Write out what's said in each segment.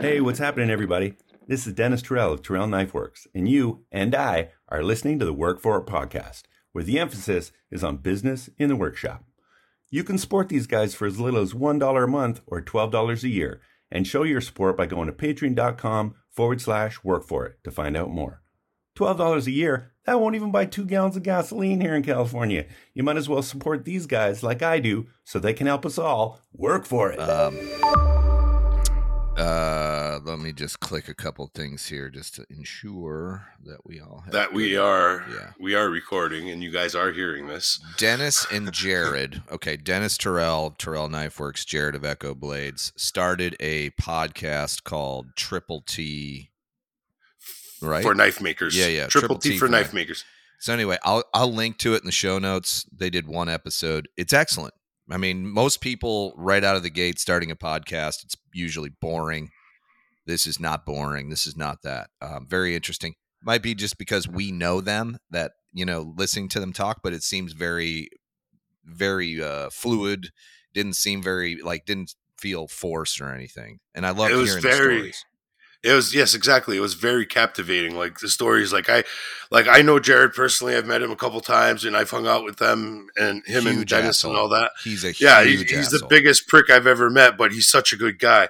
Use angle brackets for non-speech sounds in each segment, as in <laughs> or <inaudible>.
Hey, what's happening, everybody? This is Dennis Terrell of Terrell Knife Works, and you and I are listening to the Work For It podcast, where the emphasis is on business in the workshop. You can support these guys for as little as $1 a month or $12 a year, and show your support by going to patreon.com forward slash work for it to find out more. $12 a year, that won't even buy two gallons of gasoline here in California. You might as well support these guys like I do so they can help us all work for it. Um, uh, let me just click a couple things here just to ensure that we all have that we are Yeah. we are recording and you guys are hearing this. Dennis and <laughs> Jerid. Okay, Dennis Terrell, Terrell Knife Works, Jerid of Echo Blades started a podcast called Triple T. Right. For knife makers. Yeah, yeah, Triple, triple T, T for for knife knife. makers. So anyway, I'll I'll link to it in the show notes. They did one episode. It's excellent. I mean, most people right out of the gate starting a podcast, it's usually boring. This is not boring. This is not that. Um, very interesting. Might be just because we know them that you know listening to them talk, but it seems very, very uh, fluid. Didn't seem very like didn't feel forced or anything. And I love It was hearing very- the stories. It was yes, exactly. It was very captivating. Like the stories, like I, like I know Jerid personally. I've met him a couple times, and I've hung out with them and him and Dennis asshole. and all that. He's a Yeah, he, huge he's the biggest prick I've ever met, but he's such a good guy.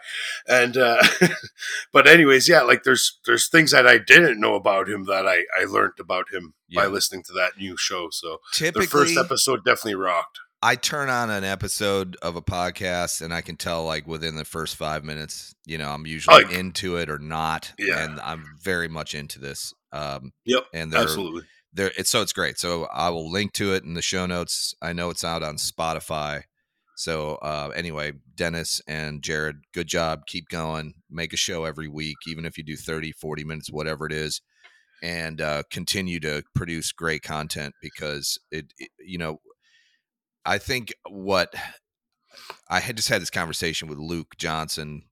And uh, <laughs> but anyways, yeah, like there's there's things that I didn't know about him that I I learned about him Yeah. by listening to that new show. So Typically, the first episode definitely rocked. I turn on an episode of a podcast and I can tell like within the first five minutes, you know, I'm usually into it or not. Yeah. And I'm very much into this. Um Yep, and they're absolutely. they're it's so it's great. So I will link to it in the show notes. I know it's out on Spotify. So uh anyway, Dennis and Jerid, good job. Keep going. Make a show every week, even if you do 30, 40 minutes, whatever it is. And uh continue to produce great content because it, it you know, I think what I had just had this conversation with Luke Johnson.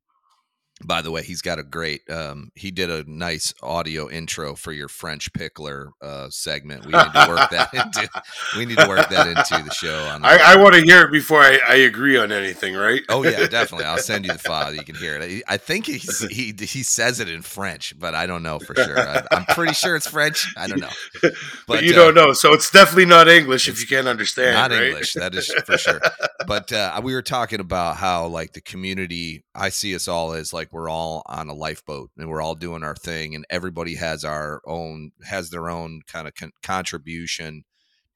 By the way, he's got a great. Um, he did a nice audio intro for your French pickler uh, segment. We need to work that <laughs> into. We need to work that into the show. On I, I want to hear it before I, I agree on anything, right? Oh yeah, definitely. I'll send you the <laughs> file. You can hear it. I think he's, he he says it in French, but I don't know for sure. I, I'm pretty sure it's French. I don't know, <laughs> but, you uh, don't know, so it's definitely not English if you can't understand. not right? English. That is for sure. But uh, we were talking about how like the community. I see us all as like we're all on a lifeboat and we're all doing our thing, and everybody has our own has their own kind of con- contribution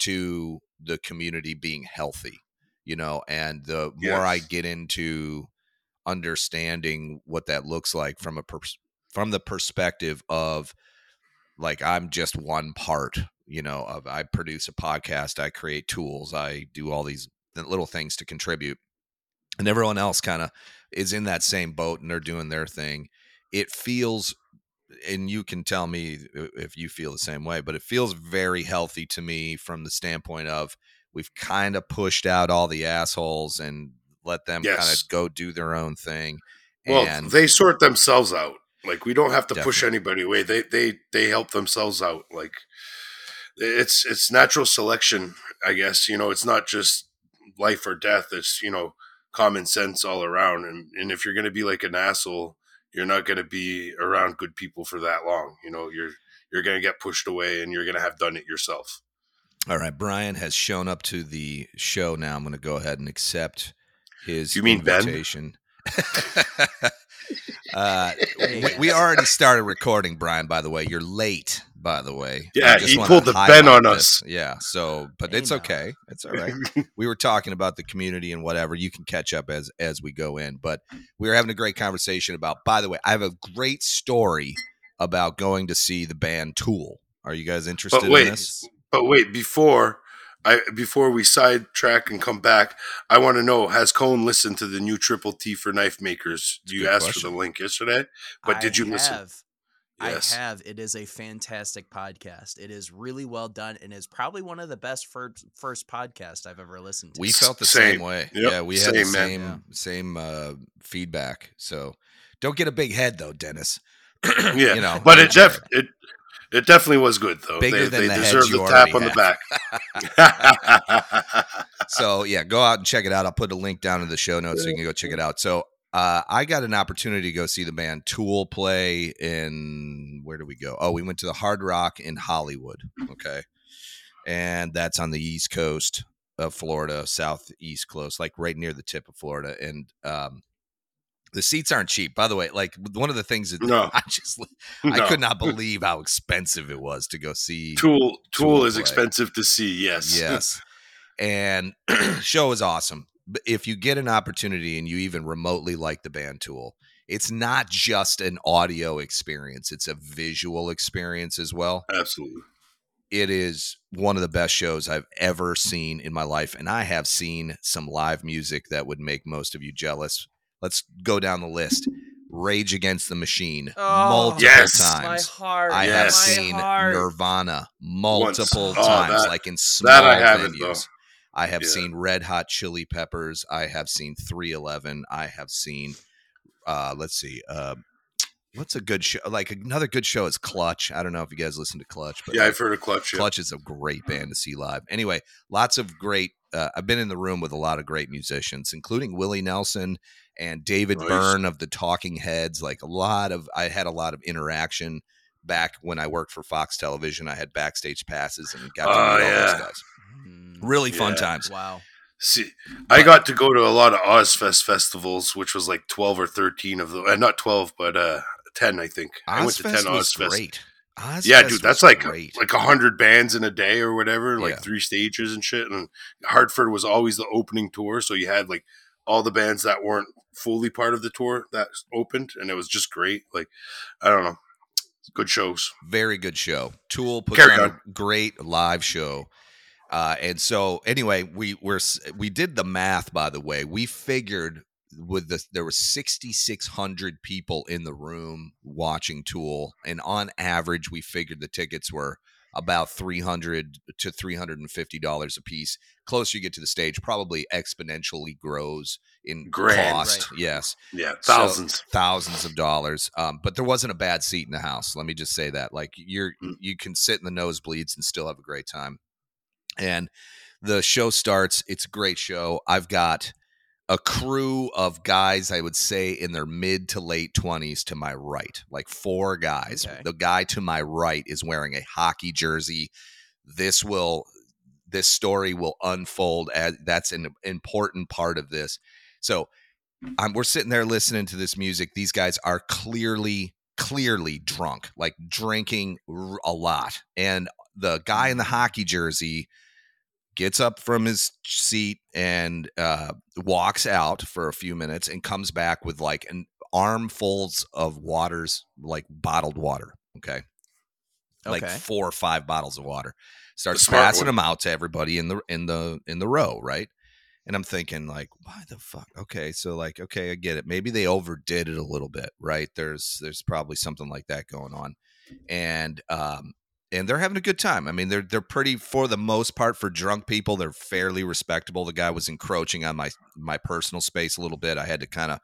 to the community being healthy. You know, and the more I get into understanding what that looks like from a pers- from the perspective of like I'm just one part, you know, of I produce a podcast, I create tools, I do all these little things to contribute. And everyone else kind of is in that same boat and they're doing their thing. It feels and you can tell me if you feel the same way, but it feels very healthy to me from the standpoint of we've kind of pushed out all the assholes and let them kind of go do their own thing. Well, and they sort themselves out. Like we don't have to push anybody away. They they they help themselves out. Like it's it's natural selection, I guess. You know, it's not just life or death. It's you know common sense all around. And and if you're gonna be like an asshole, you're not gonna be around good people for that long. You know, you're you're gonna get pushed away, and you're gonna have done it yourself. All right, Bryan has shown up to the show now. I'm going to go ahead and accept his You mean Ben? invitation. <laughs> uh, we, we already started recording, Bryan. By the way, you're late. By the way, Yeah, he pulled the Ben highlight on this. us. Yeah, so but Hey, it's now. okay. It's all right. <laughs> we were talking about the community and whatever. You can catch up as as we go in, but we were having a great conversation about. By the way, I have a great story about going to see the band Tool. Are you guys interested but wait, in this? But wait, before I before we sidetrack and come back, I want to know: Has Kohn listened to the new Triple T for knife makers? a You good asked for the link yesterday, but did you I listen? Have. Yes. I have. It is a fantastic podcast. It is really well done and is probably one of the best first first podcasts I've ever listened to. We felt the same. same, way. Yep, Yeah, we had the same, man. same Yeah. same uh, feedback. So don't get a big head though, Dennis. <clears throat> Yeah, you know, but it def it it definitely was good though. Bigger they than they the deserve heads you the tap already on the back. <laughs> <laughs> So yeah, go out and check it out. I'll put a link down in the show notes so you can go check it out. So uh, I got an opportunity to go see the band Tool play in where do we go? Oh, we went to the Hard Rock in Hollywood. Okay, and that's on the East Coast of Florida, southeast coast, like right near the tip of Florida, and um, the seats aren't cheap. By the way, like one of the things that No. <laughs> I just I could not <laughs> believe how expensive it was to go see Tool Tool Tool is play. expensive to see. Yes. Yes. <laughs> and <clears throat> show is awesome. But if you get an opportunity and you even remotely like the band Tool, it's not just an audio experience, it's a visual experience as well. Absolutely. It is one of the best shows I've ever seen in my life. And I have seen some live music that would make most of you jealous. Let's go down the list. Rage Against the Machine, Oh, multiple Yes. My times. heart. I Yes. have my seen heart. Nirvana multiple Oh, times, that- like in small That I haven't though. venues. I have Yeah. seen Red Hot Chili Peppers. I have seen 311. I have seen, uh, let's see, uh, what's a good show? Like another good show is Clutch. I don't know if you guys listen to Clutch, but Yeah, I've heard of Clutch. Yeah. Clutch is a great band to see live. Anyway, lots of great. Uh, I've been in the room with a lot of great musicians, including Willie Nelson and David Nice. Byrne of the Talking Heads. Like a lot of, I had a lot of interaction back when I worked for Fox Television. I had backstage passes and got to Oh, meet all those yeah. guys. Really fun Yeah. times. Wow. See, I got to go to a lot of Ozzfest festivals, which was like twelve or thirteen of them. Uh, not twelve, but uh, ten, I think. I went to ten Ozzfest was Ozzfest. great. Ozzfest Yeah, dude, that's like great. like a hundred bands in a day or whatever, like Yeah. three stages and shit. And Hartford was always the opening tour, so you had like all the bands that weren't fully part of the tour that opened, and it was just great. Like, I don't know, good shows. very good show. Tool puts Carry on on. a great live show. Uh, and so anyway, we were we did the math by the way. We figured with the there were 6600 people in the room watching Tool and on average we figured the tickets were about 300 to 350 dollars a piece. Closer you get to the stage, probably exponentially grows in Grand. cost. Yes Yeah, So- thousands. thousands of dollars. Um, but there wasn't a bad seat in the house. Let me just say that. Like you're Mm. you can sit in the nosebleeds and still have a great time. And the show starts. It's a great show. I've got a crew of guys, I would say in their mid to late twenties to my right, like four guys. Okay. The guy to my right is wearing a hockey jersey. This will this story will unfold as that's an important part of this. So um, we're sitting there listening to this music. These guys are clearly, clearly drunk, like drinking r- a lot. And the guy in the hockey jersey gets up from his seat and uh, walks out for a few minutes and comes back with like an armfuls of waters, like bottled water. Okay. Like Okay. four or five bottles of water. Starts smart passing them out to everybody in the in the in the row, right? And I'm thinking, like, why the fuck? Okay, so like, okay, I get it. Maybe they overdid it a little bit, right? There's there's probably something like that going on, and um, and they're having a good time. I mean, they're they're pretty for the most part for drunk people. They're fairly respectable. The guy was encroaching on my my personal space a little bit. I had to kind of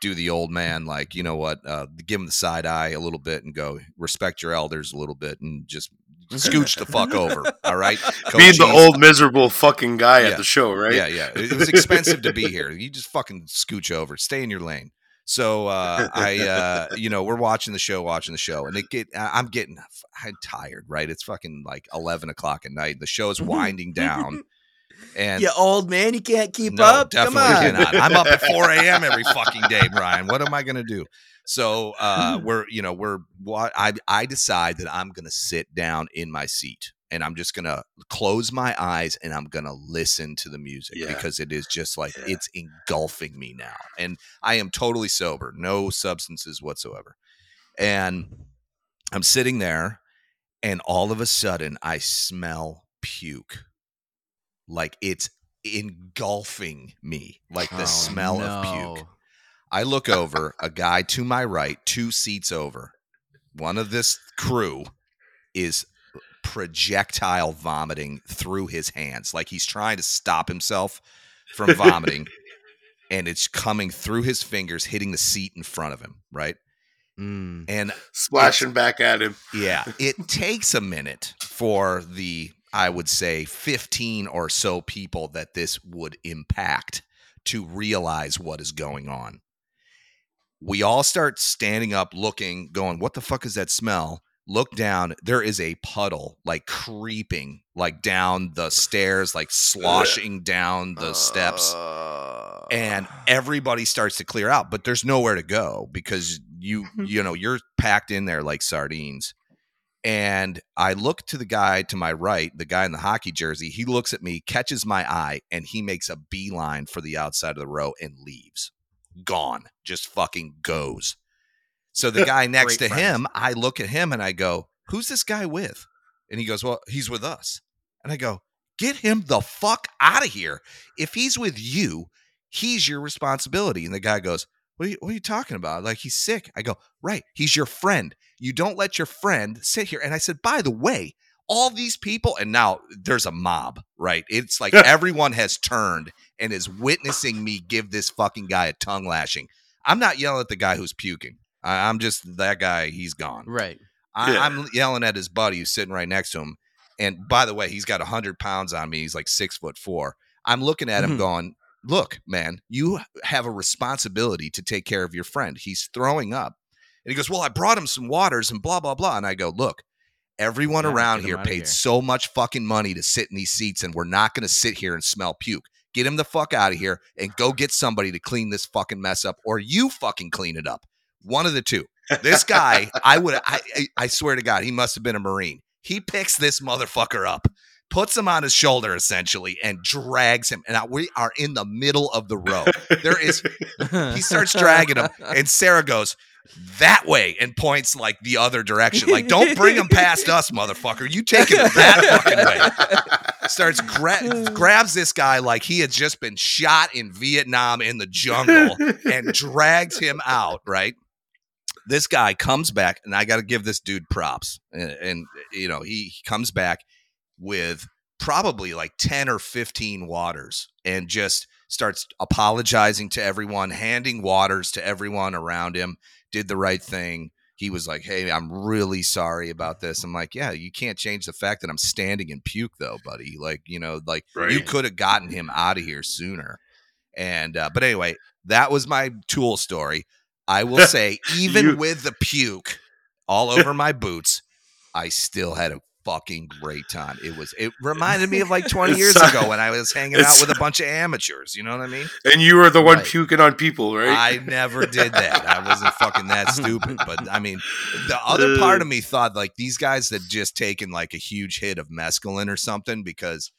do the old man, like, you know what, uh, give him the side eye a little bit and go respect your elders a little bit and just scooch the fuck over. <laughs> All right, Being the Coaches. old miserable fucking guy Yeah. at the show, right? Yeah, yeah. It, it was expensive to be here. You just fucking scooch over, stay in your lane. So uh, <laughs> I, uh, you know, we're watching the show, watching the show, and it get. I'm getting, I'm tired. Right? It's fucking like eleven o'clock at night. The show is <laughs> winding down, and you old man, you can't keep no, up. Come definitely on. cannot. I'm up at 4 a.m. every <laughs> fucking day, Bryan. What am I gonna do? So uh, we're, you know, we're what I I decide that I'm gonna sit down in my seat and I'm just gonna close my eyes and I'm gonna listen to the music Yeah. because it is just like Yeah. it's engulfing me now, and I am totally sober, no substances whatsoever, and I'm sitting there, and all of a sudden I smell puke like it's engulfing me like the Oh, smell of puke i look over a guy to my right two seats over one of this crew is projectile vomiting through his hands like he's trying to stop himself from vomiting <laughs> and it's coming through his fingers hitting the seat in front of him right Mm. and Splashing back at him. <laughs> yeah, it takes a minute for the I would say 15 or so people that this would impact to realize what is going on. We all start standing up, looking, going, "What the fuck is that smell?" Look down. There is a puddle, like creeping, like down the stairs, like sloshing down the steps Uh, and everybody starts to clear out but there's nowhere to go because you you know you're packed in there like sardines and i look to the guy to my right the guy in the hockey jersey he looks at me catches my eye and he makes a beeline for the outside of the row and leaves. Gone. Just fucking goes so the guy <laughs> next to Great him i look at him and i go who's this guy with and he goes well he's with us and i go get him the fuck out of here if he's with you he's your responsibility. And the guy goes, what are, you, what are you talking about? Like, he's sick. I go, right. He's your friend. You don't let your friend sit here. And I said, by the way, all these people, and now there's a mob, right? It's like <laughs> everyone has turned and is witnessing me give this fucking guy a tongue lashing. I'm not yelling at the guy who's puking. I, I'm just that guy. He's gone. right. I, Yeah. I'm yelling at his buddy who's sitting right next to him. And by the way, he's got 100 pounds on me. He's like six foot four. I'm looking at him Mhm. going, Look, man, you have a responsibility to take care of your friend. He's throwing up. And he goes, Well, I brought him some waters and blah, blah, blah. And I go, Look, everyone Yeah, around here paid here." so much fucking money to sit in these seats, and we're not going to sit here and smell puke. Get him the fuck out of here and go get somebody to clean this fucking mess up, or you fucking clean it up. One of the two. This guy, I would, I, I- swear to God, he must have been a Marine. He picks this motherfucker up, puts him on his shoulder essentially, and drags him. And we are in the middle of the row. There is, he starts dragging him, and Sarah goes that way and points like the other direction. Like, don't bring him past us, motherfucker. You take him that fucking way starts gra- grabs this guy like he had just been shot in Vietnam in the jungle and drags him out, right? This guy comes back, and I got to give this dude props. And, and, you know, he, he comes back with probably like 10 or 15 waters and just starts apologizing to everyone, handing waters to everyone around him, did the right thing. He was like, Hey, I'm really sorry about this. I'm like, Yeah, you can't change the fact that I'm standing in puke, though, buddy. Like, you know, like you could have gotten him out of here sooner. And, uh, but anyway, that was my tool story. I will <laughs> say, even You- with the puke all over my boots, I still had a fucking great time. It was, it reminded me of like 20 It's years ago when I was hanging out with a bunch of amateurs. You know what I mean? and you were the one Right. puking on people, right? I never did that. I wasn't fucking that stupid. But I mean, the other part of me thought like these guys had just taken like a huge hit of mescaline or something because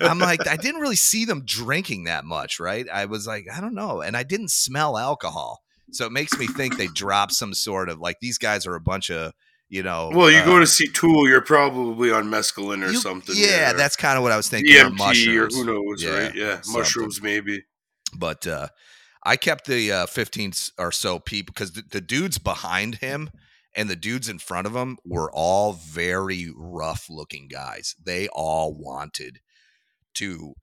I'm like, I didn't really see them drinking that much, right? I was like, I don't know. And I didn't smell alcohol. So it makes me think they dropped some sort of like these guys are a bunch of, you know. well, you uh, go to see Tool, you're probably on mescaline or you- something. Yeah, or that's kind of what I was thinking. or or who knows, Yeah, right? Yeah, something. mushrooms maybe. but uh I kept the uh 15 s- or so people because the, the dudes behind him and the dudes in front of him were all very rough looking guys. They all wanted to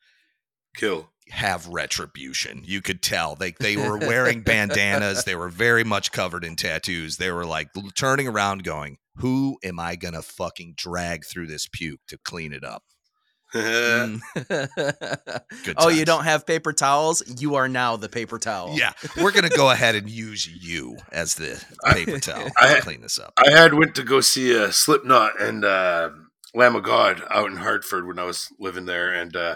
Kill. Have retribution. You could tell. They they were <laughs> wearing bandanas. They were very much covered in tattoos. They were like turning around going, "Who am I going to fucking drag through this puke to clean it up?" Mm. <laughs> Good oh, you don't have paper towels? You are now the paper towel. Yeah, we're going to go ahead and use you as the paper <laughs> towel I- to clean this up. I had went to go see uh, Slipknot and uh, Lamb of God out in Hartford when I was living there, and uh,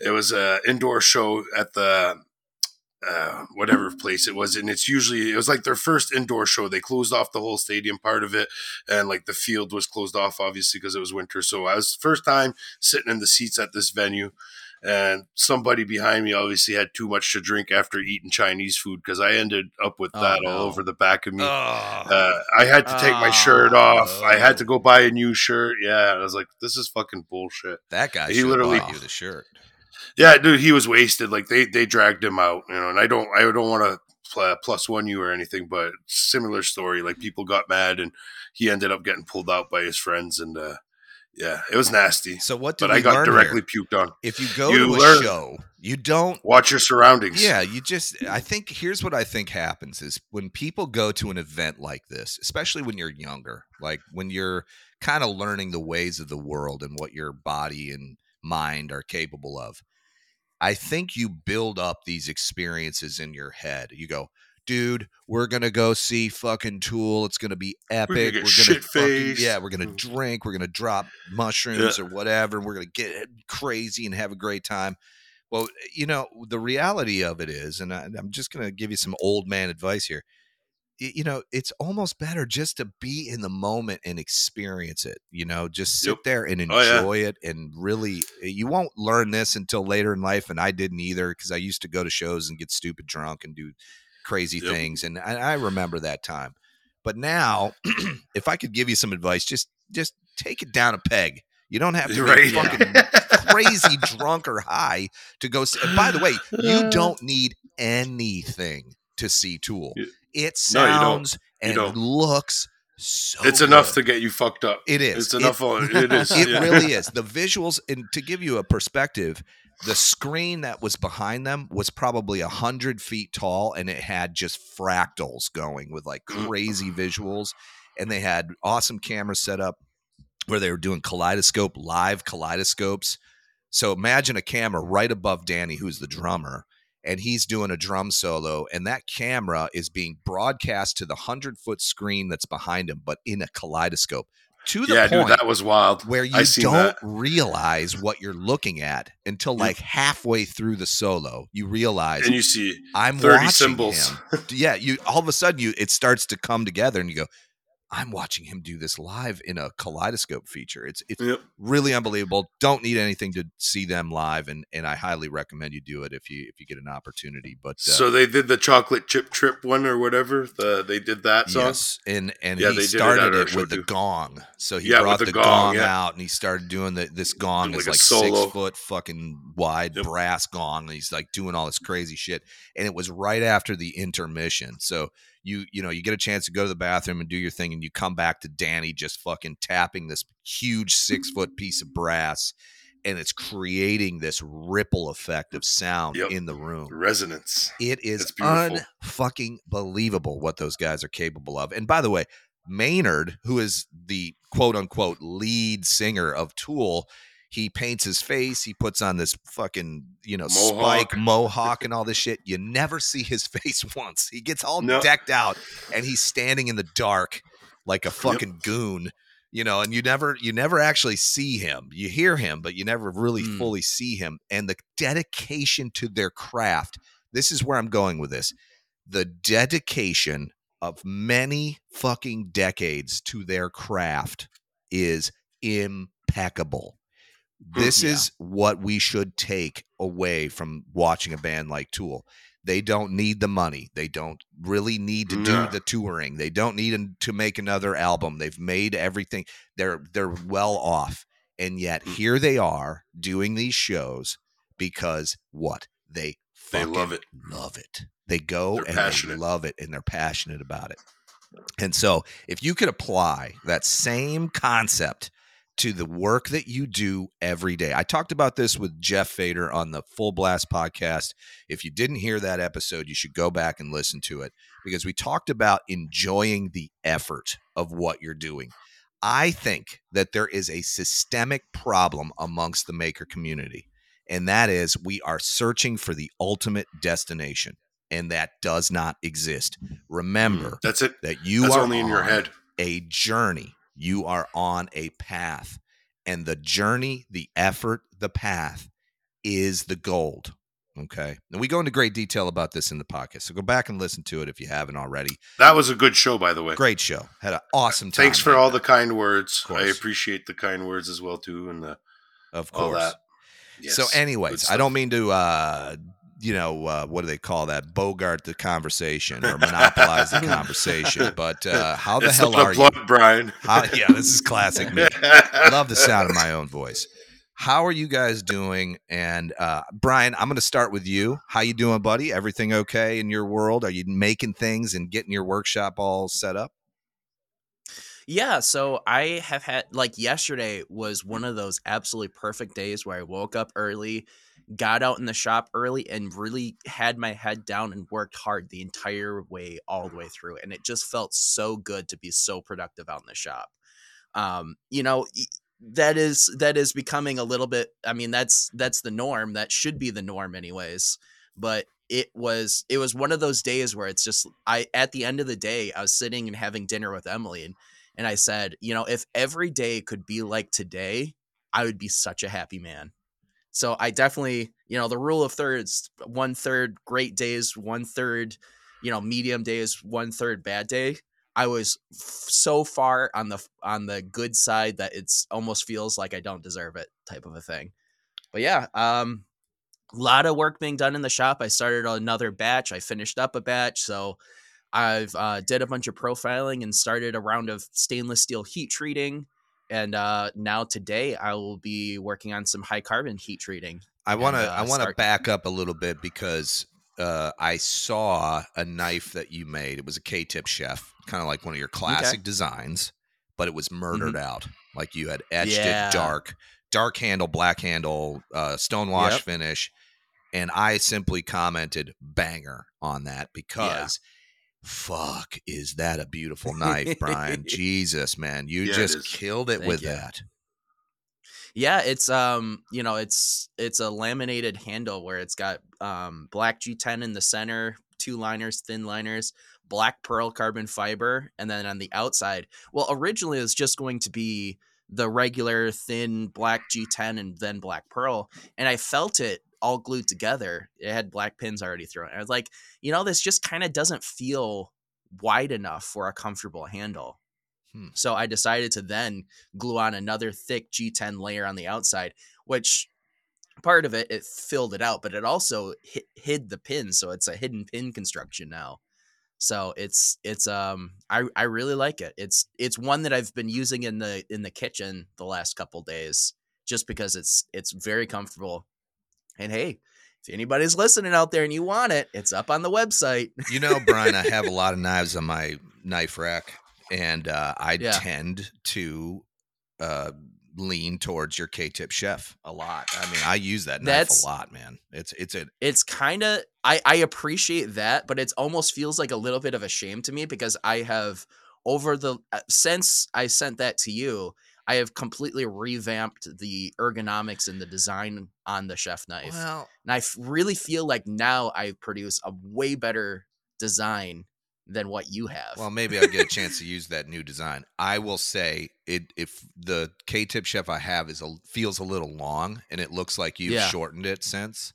it was a indoor show at the uh, whatever place it was, and it's usually it was like their first indoor show. They closed off the whole stadium part of it, and like the field was closed off obviously because it was winter. So I was first time sitting in the seats at this venue. And somebody behind me obviously had too much to drink after eating Chinese food because I ended up with Oh, that no. all over the back of me. Oh, Uh, I had to take my shirt Oh. off. I had to go buy a new shirt. Yeah, I was like, this is fucking bullshit. that guy he literally- literally bought you the shirt. Yeah, dude, he was wasted. Like they they dragged him out, you know. And I don't I don't want to plus one you or anything, but similar story. Like people got mad, and he ended up getting pulled out by his friends, and uh, yeah, it was nasty. So what did But I got learn directly here? puked on. If you go You to a show, you don't. Watch your surroundings. Yeah, you just. I think here's what I think happens is when people go to an event like this, especially when you're younger, like when you're kind of learning the ways of the world and what your body and mind are capable of. I think you build up these experiences in your head. You go, dude, we're gonna go see fucking Tool. It's gonna be epic. get We're gonna fucking, yeah, we're gonna Mm. drink. We're gonna drop mushrooms or whatever. We're gonna get crazy and have a great time. Well, you know, the reality of it is, and I, I'm just gonna give you some old man advice here. You know, it's almost better just to be in the moment and experience it. You know, just sit Yep. there and Oh, yeah. enjoy it, and really, eh, you won't learn this until later in life. And I didn't either because I used to go to shows and get stupid drunk and do crazy Yep. things, and I, I remember that time. But now, <clears throat> if I could give you some advice, just just take it down a peg. You don't have <laughs> to Right. be fucking crazy <laughs> drunk or high to go. See. By the way, you uh. don't need anything to see Tool. It No, sounds You and don't. looks so. it's enough to get you fucked up. It is. It's It- enough. on it <laughs> is. it yeah. really <laughs> is. The visuals, and to give you a perspective, the screen that was behind them was probably a hundred feet tall, and it had just fractals going with like Mm. crazy visuals, and they had awesome cameras set up where they were doing kaleidoscope live kaleidoscopes. So imagine a camera right above Danny, who's the drummer, and he's doing a drum solo, and that camera is being broadcast to the hundred foot screen that's behind him, but in a kaleidoscope. To the yeah, point dude, that was wild. where you don't that. realize what you're looking at until like halfway through the solo. You realize And you see I'm 30 watching cymbals. him. Yeah, you all of a sudden you it starts to come together and you go, I'm watching him do this live in a kaleidoscope feature. It's it's Yep. really unbelievable. Don't need anything to see them live, and and I highly recommend you do it if you if you get an opportunity. But uh, So they did the chocolate chip trip one or whatever. The they did that song. Yes, and and Yeah, he it started it, show with the too. gong. So he Yeah, brought the the, gong, gong, yeah. out, and he started doing the this gong Doing is like like solo. six foot fucking wide Yep. brass gong. And he's like doing all this crazy shit, and it was right after the intermission. So you you know you get a chance to go to the bathroom and do your thing, and you come back to Danny just fucking tapping this huge six foot <laughs> piece of brass. And it's creating this ripple effect of sound Yep. in the room. Resonance. It is unfucking believable what those guys are capable of. And by the way, Maynard, who is the quote unquote lead singer of Tool, he paints his face. He puts on this fucking, you know, Mohawk. spike mohawk and all this <laughs> shit. You never see his <laughs> face once. He gets all No. decked out and he's standing in the dark like a fucking goon, you know, and you never you never actually see him. You hear him, but you never really Hmm. fully see him. And the dedication to their craft. This is where I'm going with this. The dedication of many fucking decades to their craft is impeccable. Hmm, This Yeah. is what we should take away from watching a band like Tool. They don't need the money. They don't really need to No. do the touring. They don't need to make another album. They've made everything. They're they're well off. And yet Mm. here they are doing these shows because what? They They love it. Love it. They go They're and passionate. they love it and they're passionate about it. And so, if you could apply that same concept to the work that you do every day. I talked about this with Geoff Feder on the Full Blast podcast. If you didn't hear that episode, you should go back and listen to it because we talked about enjoying the effort of what you're doing. I think that there is a systemic problem amongst the maker community, and that is we are searching for the ultimate destination, and that does not exist. Mm, Remember That's it. that you That's are only in your head. a journey. You are on a path. And the journey, the effort, the path is the gold. Okay. And we go into great detail about this in the podcast. So go back and listen to it if you haven't already. That was a good show, by the way. Great show. Had an awesome time. Thanks for man. all the kind words. I appreciate the kind words as well too, and the, Of all course. that. So, anyways, I don't mean to, uh, you know, uh, what do they call that? Bogart the conversation or monopolize the conversation. <laughs> But uh, how the It's hell are a plug, Bryan. How, yeah, this is classic me. <laughs> love the sound of my own voice. How are you guys doing? And uh, Bryan, I'm going to start with you. How you doing, buddy? Everything okay in your world? Are you making things and getting your workshop all set up? Yeah, so I have had like yesterday was one of those absolutely perfect days where I woke up early, got out in the shop early, and really had my head down and worked hard the entire way, all the way through. And it just felt so good to be so productive out in the shop. Um, you know, that is that is becoming a little bit. I mean, that's that's the norm. That should be the norm, anyways. But it was it was one of those days where it's just I at the end of the day I was sitting and having dinner with Emily and and I said, you know, if every day could be like today, I would be such a happy man. So I definitely, you know, the rule of thirds, one third great days, one third, you know, medium days, one third bad day. I was f- so far on the on the good side that it's almost feels like I don't deserve it type of a thing. But yeah, um a lot of work being done in the shop. I started another batch. I finished up a batch, so I've uh, did a bunch of profiling and started a round of stainless steel heat treating. And uh, now today I will be working on some high carbon heat treating. I want to uh, I want to start- back up a little bit because uh, I saw a knife that you made. It was a K-tip chef, kind of like one of your classic designs, but it was murdered out. Like you had etched Mm-hmm. Yeah. it dark, dark handle, black handle, uh, stone wash Yep. finish, and I simply commented banger on that because. Fuck, is that a beautiful knife, Bryan? <laughs> Jesus, man, you Yeah, just is. killed it Thank with you. that. Yeah, it's um, you know, it's it's a laminated handle where it's got um black G10 in the center, two liners, thin liners, black pearl carbon fiber, and then on the outside, well, originally it was just going to be the regular thin black G10 and then black pearl, and I felt it all glued together. It had black pins already thrown. I was like, you know, this just kind of doesn't feel wide enough for a comfortable handle. Hmm. So I decided to then glue on another thick G10 layer on the outside, which part of it it filled it out, but it also hid, hid the pin, so it's a hidden pin construction now. So it's it's um I I really like it. It's it's one that I've been using in the in the kitchen the last couple days just because it's it's very comfortable. And hey, if anybody's listening out there and you want it, it's up on the website. <laughs> You know, Bryan, I have a <laughs> lot of knives on my knife rack, and uh, I Yeah. tend to uh, lean towards your K-tip chef a lot. I mean, I use that knife That's- a lot, man. It's it's a it's kind of I I appreciate that, but it almost feels like a little bit of a shame to me because I have over the uh, since I sent that to you, I have completely revamped the ergonomics and the design on the chef knife. well. and I f- really feel like now I produce a way better design than what you have. Well, maybe I'll get a chance to <laughs> use that new design. I will say it if the K-tip chef I have is a feels a little long, and it looks like you've Yeah. shortened it since.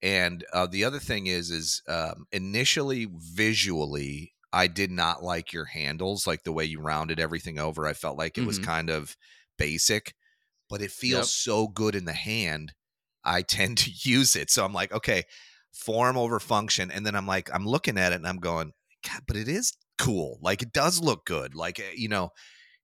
And uh, the other thing is, is um, initially visually, I did not like your handles, like the way you rounded everything over. I felt like it was Mhm. kind of basic, but it feels Yep. so good in the hand. I <laughs> tend to use it, so I'm like, okay, form over function, and then I'm like, I'm looking at it and I'm going, God, but it is cool. Like it does look good. Like eh, you know,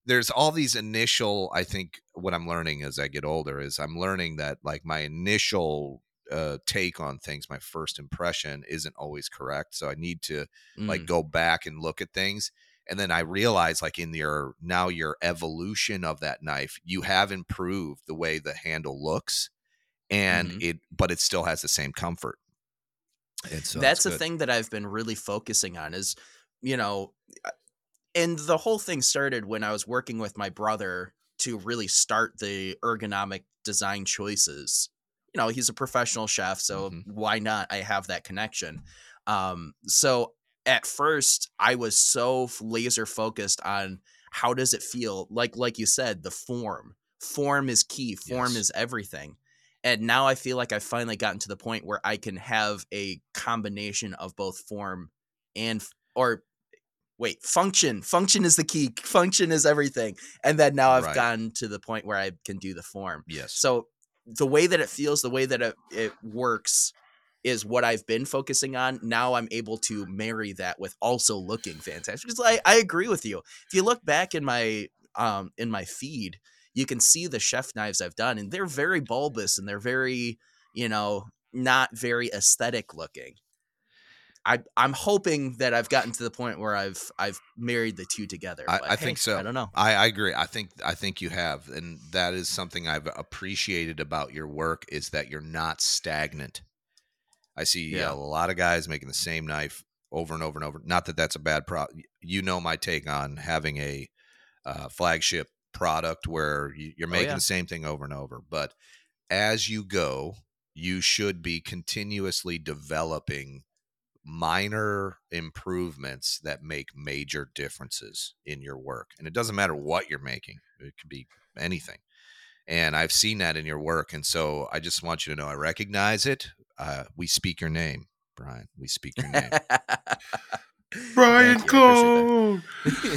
there's all these initial. I think what I'm learning as I get older is I'm learning that like my initial uh, take on things, my first impression isn't always correct. So I need to like Mm, go back and look at things. And then I realize, like in your now your evolution of that knife, you have improved the way the handle looks, and Mhm. it, but it still has the same comfort. And so that's the good. thing that I've been really focusing on is, you know, uh, and the whole thing started when I was working with my brother to really start the ergonomic design choices. You know, he's a professional chef, so Mhm. why not? I have that connection. Um, so at first, I was so laser focused on how does it feel, like like you said, the form. Form is key. Form Yes. is everything and now I feel like I've finally gotten to the point where I can have a combination of both form and or wait function. Function is the key. Function is everything. And then now I've Right. gotten to the point where I can do the form. Yes. So the way that it feels, the way that it, it works is what I've been focusing on. Now I'm able to marry that with also looking fantastic. Because I, I agree with you. If you look back in my um in my feed, you can see the chef knives I've done, and they're very bulbous and they're very, you know, not very aesthetic looking. I I'm hoping that I've gotten to the point where I've I've married the two together. I- I think so. I don't know. I, I agree. I think I think you have, and that is something I've appreciated about your work is that you're not stagnant. I see Yeah. a lot of guys making the same knife over and over and over. Not that that's a bad product. You know my take on having a uh, flagship product where you, you're Oh, making yeah. the same thing over and over. But as you go, you should be continuously developing minor improvements that make major differences in your work. And it doesn't matter what you're making, it could be anything. And I've seen that in your work. And so I just want you to know I recognize it. Uh, we speak your name, Bryan. We speak your name. Bryan Thank you, I appreciate Kohn.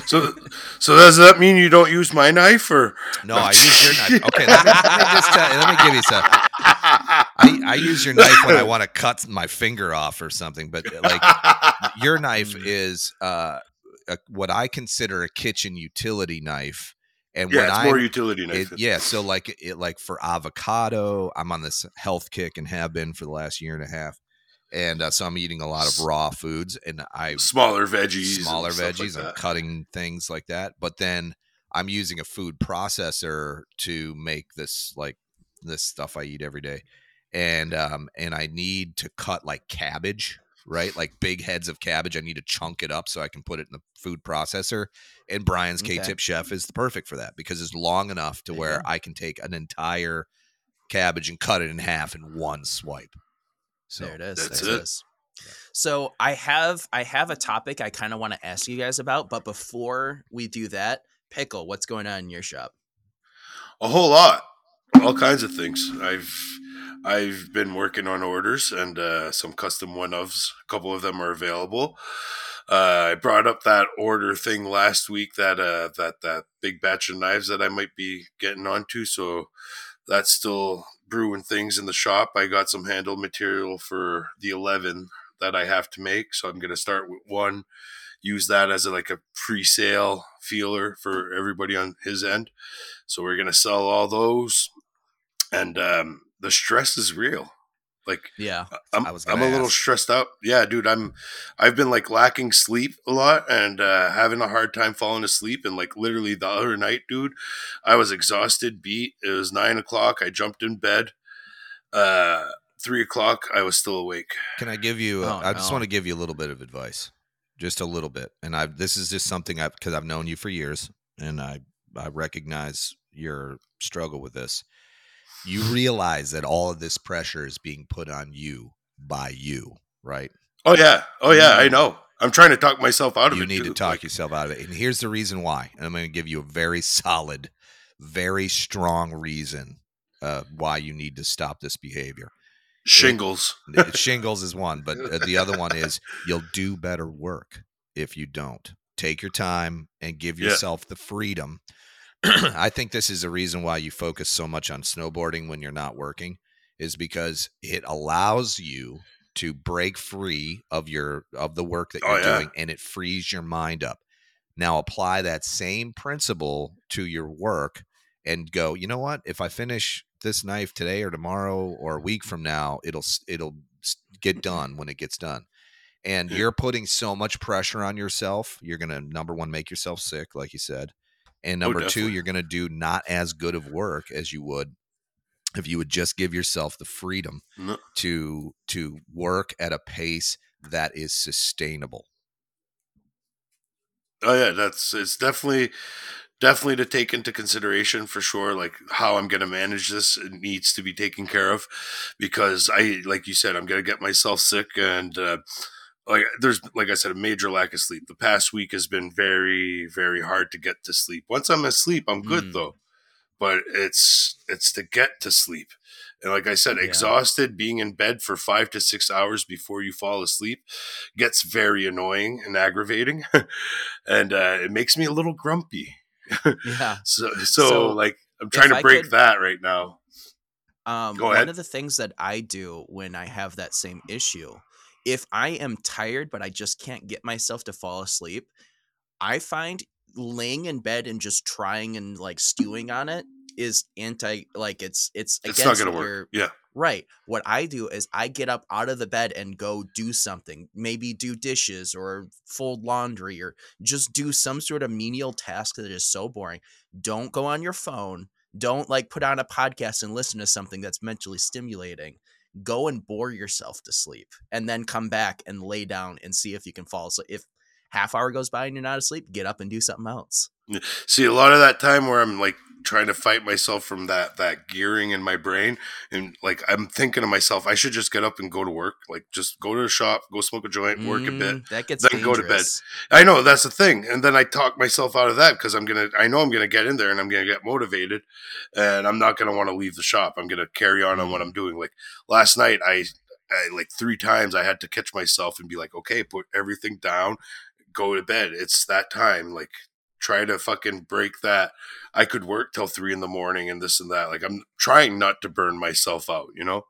<laughs> so, so does that mean you don't use my knife, or No, I use your knife. Okay, let me, let me just tell, let me give you some. I, I use your knife when I <laughs> want to cut my finger off or something, but uh, like <laughs> your knife Mm. is uh, a, what I consider a kitchen utility knife. And when yeah, it's I more utility knife. it, yeah, <laughs> so like it like for avocado, I'm on this health kick and have been for the last year and a half, and uh, so I'm eating a lot of raw foods, and I smaller veggies, and smaller stuff like veggies. I'm cutting things like that, but then I'm using a food processor to make this like this stuff I eat every day, and um and I need to cut like cabbage, right? Like big heads of cabbage. I need to chunk it up so I can put it in the food processor. And Bryan's Okay. K-tip chef is perfect for that because it's long enough to where. I can take an entire cabbage and cut it in half in one swipe. So there it is. that's there it. is. So I have I have a topic I kind of want to ask you guys about, but before we do that, pickle, what's going on in your shop? a whole lot, all kinds of things. I've I've been working on orders and uh, some custom one ofs. A couple of them are available. Uh, I brought up that order thing last week. That uh, that that big batch of knives that I might be getting onto. So that's still brewing things in the shop. I got some handle material for the eleven that I have to make. So I'm gonna start with one. Use that as a, like a pre-sale feeler for everybody on his end. So we're gonna sell all those, and um, the stress is real. Like Yeah. I'm, I was I'm gonna a little stressed out. Yeah, dude, I'm, I've been like lacking sleep a lot and uh, having a hard time falling asleep. And like literally the other night, dude, I was exhausted, beat. It was nine o'clock. I jumped in bed. Uh, three o'clock, I was still awake. Can I give you? Oh, I just no. want to give you a little bit of advice, just a little bit. And I this is just something I've because I've known you for years, and I I recognize your struggle with this. You realize that all of this pressure is being put on you by you, right? Oh yeah, oh yeah, I know. I'm trying to talk myself out of you it. You need to talk Like, yourself out of it. And here's the reason why. And I'm going to give you a very solid, very strong reason uh, why you need to stop this behavior. shingles. <laughs> Shingles is one, but uh, the other one is you'll do better work if you don't. Take your time and give Yeah. yourself the freedom. <clears throat> I think this is a reason why you focus so much on snowboarding when you're not working is because it allows you to break free of your of the work that Oh, you're yeah. doing and it frees your mind up. Now apply that same principle to your work and go, you know what? If I finish this knife today or tomorrow or a week from now, it'll it'll get done when it gets done. And you're putting so much pressure on yourself. You're going to number 1 make yourself sick like you said. And Oh, number 2, you're going to do not as good of work as you would if you would just give yourself the freedom No, to to work at a pace that is sustainable. Oh yeah, that's it's definitely definitely to take into consideration for sure. Like how I'm going to manage this, it needs to be taken care of because I, like you said, I'm going to get myself sick and. Uh, like there's like I said, a major lack of sleep. The past week has been very, very hard to get to sleep. Once I'm asleep, I'm good Mm. though. But it's it's to get to sleep. And like I said, Yeah. exhausted, being in bed for five to six hours before you fall asleep gets very annoying and aggravating. <laughs> and uh, it makes me a little grumpy. Yeah. <laughs> So, so, So, like I'm trying to break could- that right now. Um, Go one of the things that I do when I have that same issue, if I am tired but I just can't get myself to fall asleep, I find laying in bed and just trying and like stewing on it is anti like it's it's It's against not going to what work. Yeah. Right. What I do is I get up out of the bed and go do something, maybe do dishes or fold laundry or just do some sort of menial task that is so boring. Don't go on your phone. Don't like put on a podcast and listen to something that's mentally stimulating. Go and bore yourself to sleep and then come back and lay down and see if you can fall asleep. If half hour goes by and you're not asleep, get up and do something else. See, a lot of that time where I'm like trying to fight myself from that that gearing in my brain, and like I'm thinking to myself, I should just get up and go to work. Like just go to the shop, go smoke a joint, work a bit. Mm, That gets then go to bed. I know that's the thing, and then I talk myself out of that because I'm gonna. I know I'm gonna get in there and I'm gonna get motivated, and I'm not gonna want to leave the shop. I'm gonna carry on on what I'm doing. Like last night, I, I like three times I had to catch myself and be like, okay, put everything down, go to bed. It's that time. Like try to fucking break that. I could work till three in the morning and this and that. Like I'm trying not to burn myself out, you know.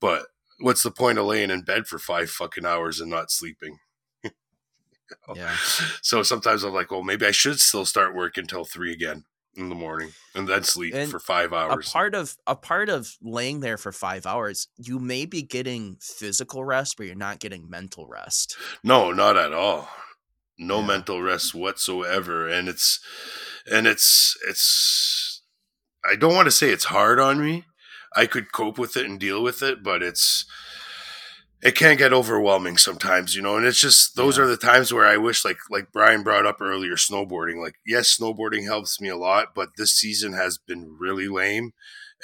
But what's the point of laying in bed for five fucking hours and not sleeping? <laughs> Yeah. So sometimes I'm like, well, maybe I should still start work until three again in the morning and then sleep And for five a hours. part of a part of laying there for five hours, you may be getting physical rest, but you're not getting mental rest. no, not at all. No Yeah. mental rest whatsoever. And it's, and it's, it's, I don't want to say it's hard on me. I could cope with it and deal with it, but it's, it can get overwhelming sometimes, you know, and it's just those Yeah. are the times where I wish like like Bryan brought up earlier snowboarding. Like yes, snowboarding helps me a lot, but this season has been really lame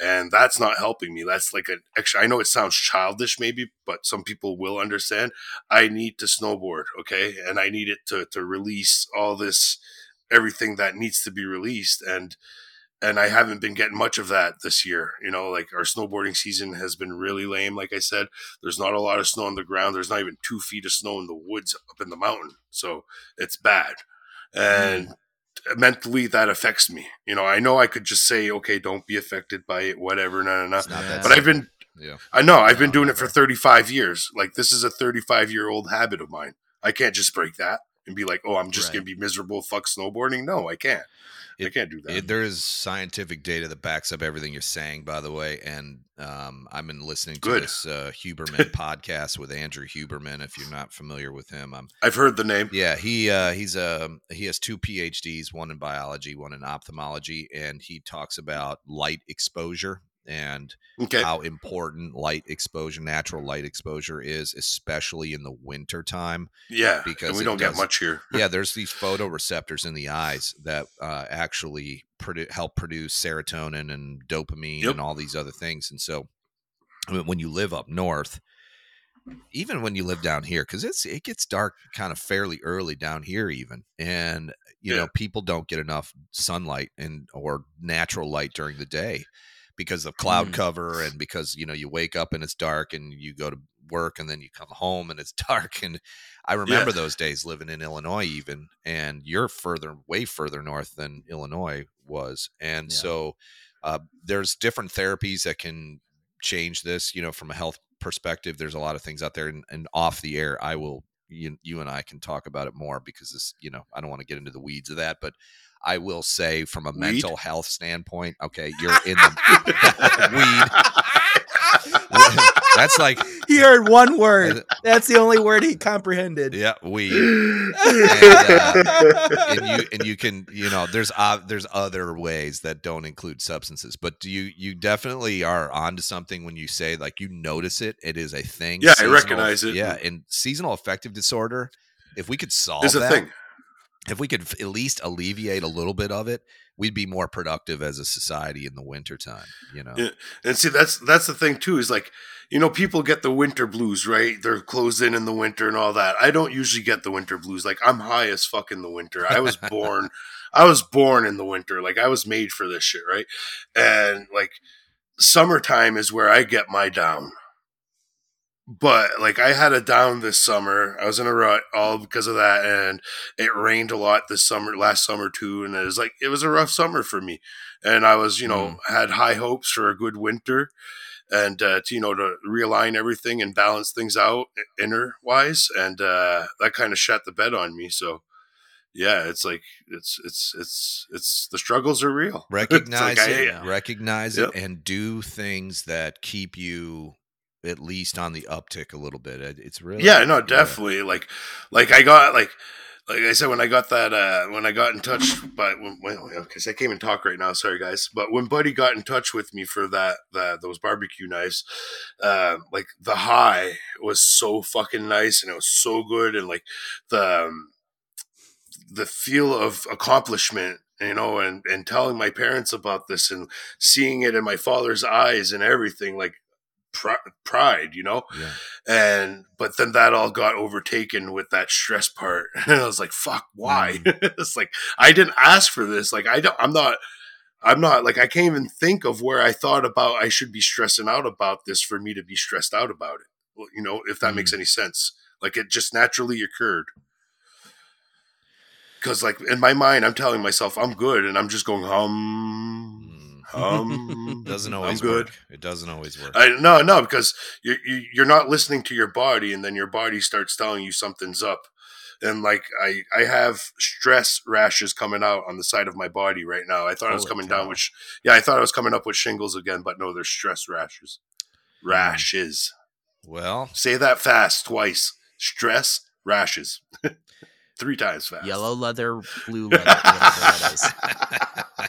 and that's not helping me. That's like an extra I know it sounds childish maybe, but some people will understand. I need to snowboard, okay? And I need it to to release all this everything that needs to be released and and I haven't been getting much of that this year. You know, like our snowboarding season has been really lame. Like I said, there's not a lot of snow on the ground. There's not even two feet of snow in the woods up in the mountain. So it's bad. Mm. And mentally, that affects me. You know, I know I could just say, okay, don't be affected by it, whatever, no, no, no. It's not Yeah. that. But I've been, yeah. I know, I've been doing it for 35 years. Like, this is a 35 year old habit of mine. I can't just break that and be like, oh, I'm just Right. going to be miserable, fuck snowboarding. No, I can't. It- can't do that. It, there is scientific data that backs up everything you're saying, by the way. And um, I've been listening to Good. this uh, Huberman <laughs> podcast with Andrew Huberman. If you're not familiar with him, I'm I've heard the name. yeah, he uh, he's a he has two PhDs, one in biology, one in ophthalmology, and he talks about light exposure and Okay. how important light exposure, natural light exposure is, especially in the winter time. Yeah. because and we don't get much here. <laughs> yeah, there's these photoreceptors in the eyes that uh, actually produ- help produce serotonin and dopamine Yep. and all these other things. And so, I mean, when you live up north, even when you live down here, because it's it gets dark kind of fairly early down here, even, and you Yeah. know people don't get enough sunlight and or natural light during the day because of cloud Mm. cover and because you know you wake up and it's dark and you go to work and then you come home and it's <laughs> dark and I remember those days living in Illinois even and you're further way further north than Illinois was and Yeah. so uh, there's different therapies that can change this you know from a health perspective there's a lot of things out there and, and off the air I will you, you and I can talk about it more because this you know I don't want to get into the weeds of that but I will say from a Weed? mental health standpoint okay you're in the weed <laughs> <laughs> that's like He heard one word. <laughs> That's the only word he comprehended. yeah weed and you and you can you know there's uh, there's other ways that don't include substances but do you you definitely are onto something when you say like you notice it it is a thing Yeah, I recognize it. yeah and seasonal affective disorder if we could solve Is a that thing. If we could at least alleviate a little bit of it we'd be more productive as a society in the wintertime you know Yeah. And see, that's that's the thing too. Is like, you know, people get the winter blues, right? They're closed in in the winter and all that. I don't usually get the winter blues. Like, I'm high as fuck in the winter. I was born, <laughs> I was born in the winter. Like, I was made for this shit, right? And like, summertime is where I get my down. But like, I had a down this summer. I was in a rut all because of that, and it rained a lot this summer, last summer too. And it was like, it was a rough summer for me and I was, you know, had high hopes for a good winter, and uh, to you know to realign everything and balance things out inner wise, and uh, that kind of shut the bed on me. So, yeah, it's like it's it's it's it's the struggles are real. <laughs> It's like, recognize I- it yeah. recognize Yep. it and do things that keep you at least on the uptick a little bit it's really yeah, no, definitely. Like, like I got like. Like I said, when I got that, uh, when I got in touch, but when, because I can't even talk right now, sorry guys. But when Buddy got in touch with me for that, that those barbecue knives, uh, like the high was so fucking nice and it was so good, and like the um, the feel of accomplishment you know, and and telling my parents about this and seeing it in my father's eyes and everything, like pride, you know. Yeah. And but then that all got overtaken with that stress part, <laughs> and I was like, "Fuck, why?" Mm-hmm. <laughs> it's like I didn't ask for this. Like I don't. I'm not. I'm not like I can't even think of where I thought about I should be stressing out about this for me to be stressed out about it. Well, you know, if that makes mm. any sense. Like it just naturally occurred. Cause like in my mind, I'm telling myself I'm good, and I'm just going hum, Hum. <laughs> Doesn't I'm always good. work. It doesn't always work. I no no because you, you you're not listening to your body, and then your body starts telling you something's up. And like I I have stress rashes coming out on the side of my body right now. I thought I was coming cow. down with sh- yeah I thought I was coming up with shingles again, but no, they're stress rashes. Hmm. Rashes. well, Say that fast twice. Stress rashes. <laughs> Three times fast. Yellow leather, blue <laughs> leather, whatever that is.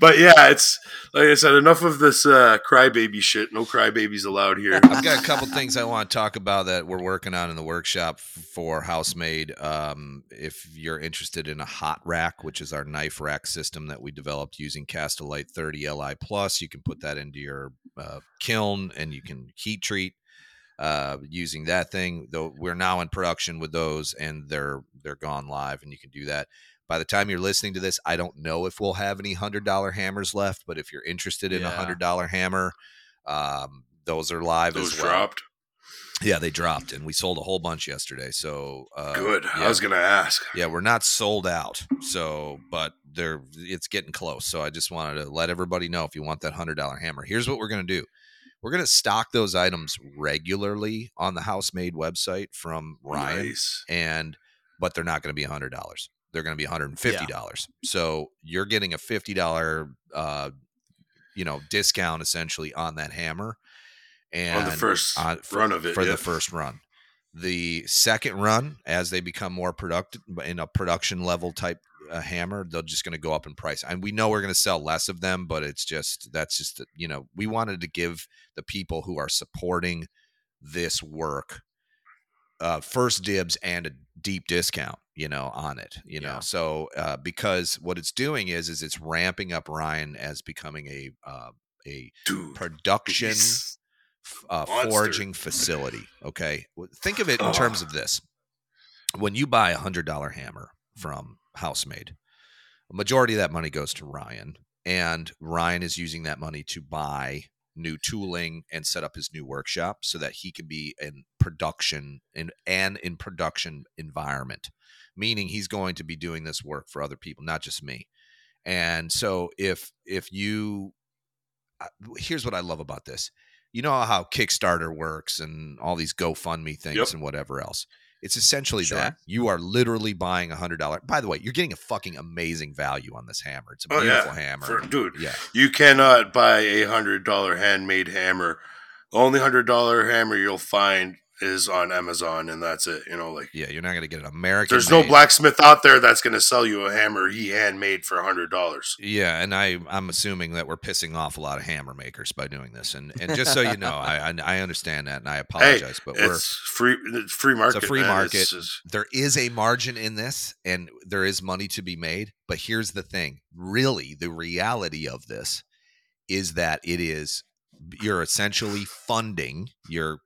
But yeah, it's like I said, enough of this uh, crybaby shit. No crybabies allowed here. I've got a couple things I want to talk about that we're working on in the workshop for Housemade. Um, if you're interested in a hot rack, which is our knife rack system that we developed using Kast-O-Lite 30 Li Plus, you can put that into your uh, kiln and you can heat treat uh, using that thing. Though we're now in production with those, and they're they're gone live, and you can do that. By the time you're listening to this, I don't know if we'll have any hundred dollar hammers left, but if you're interested in a Yeah. hundred dollar hammer, um, those are live Those as well. dropped. Yeah, they dropped, and we sold a whole bunch yesterday. So uh, Good. Yeah, I was gonna ask. yeah, we're not sold out. So, but they're it's getting close. So I just wanted to let everybody know if you want that hundred dollar hammer. Here's what we're gonna do. We're gonna stock those items regularly on the Housemade website from Ryan, Nice. and but they're not gonna be hundred dollars. They're gonna be one hundred and fifty dollars. So you're getting a fifty dollar, uh, you know, discount essentially on that hammer. And On the first on- for, run of it, for yeah. the first run. The second run, as they become more productive in a production level type uh, hammer, they're just going to go up in price. And we know we're going to sell less of them, but it's just that's just you know we wanted to give the people who are supporting this work uh, first dibs and a deep discount, you know, on it, you know. So uh, because what it's doing is is it's ramping up Ryan as becoming a uh, a Dude. production uh, foraging facility. Okay, think of it in terms of this: when you buy a hundred dollar hammer from Housemade, a majority of that money goes to Ryan, and Ryan is using that money to buy new tooling and set up his new workshop so that he can be in production in, and in production environment meaning he's going to be doing this work for other people not just me and so if if you here's what I love about this. You know how Kickstarter works and all these GoFundMe things Yep. and whatever else. It's essentially Sure. that you are literally buying a hundred dollar. By the way, you're getting a fucking amazing value on this hammer. It's a Oh, yeah. beautiful hammer. For, dude, yeah, you cannot buy a hundred dollar handmade hammer. Only hundred dollar hammer you'll find is on Amazon, and that's it. You know, like yeah. You're not going to get an American. there's no blacksmith out there that's going to sell you a hammer he handmade for a hundred dollars. Yeah, and I I'm assuming that we're pissing off a lot of hammer makers by doing this. And and just so you know, I I, I understand that, and I <laughs> apologize, but we're It's free, it's free market. free man. market. just- there is a margin in this and there is money to be made but here's the thing really the reality of this is that it is you're essentially funding you're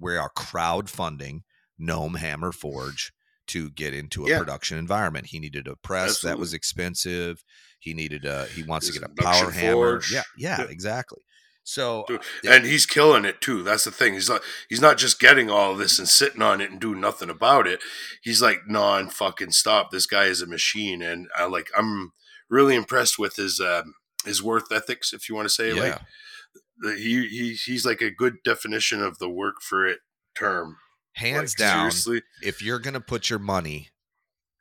we are crowdfunding gnome hammer forge to get into a Yeah. production environment he needed a press that was expensive he needed a he wants to get a power hammer forge. yeah, yeah Yeah. exactly so Dude, Yeah. and he's killing it too. That's the thing. He's not he's not just getting all this and sitting on it and doing nothing about it. He's like non fucking stop. This guy is a machine, and I like I'm really impressed with his um, his worth ethics, if you want to say. yeah Like the- he he he's like a good definition of the work for it term. hands Like, down Seriously, if you're going to put your money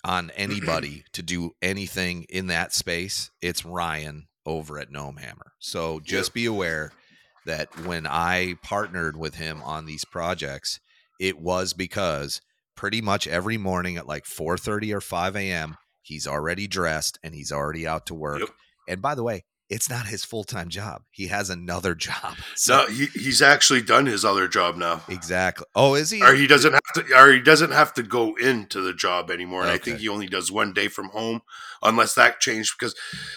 on mm-hmm. anybody to do anything in that space, it's Ryan over at Gnome Hammer. So just be aware that when I partnered with him on these projects, it was because pretty much every morning at like 4:30 or 5 a.m. he's already dressed and he's already out to work. Yep. And by the way, it's not his full time job. He has another <laughs> job. no, he, he's actually done his other job now. exactly. Oh, is he? Or he doesn't have to or he doesn't have to go into the job anymore. And I think he only does one day from home unless that changed because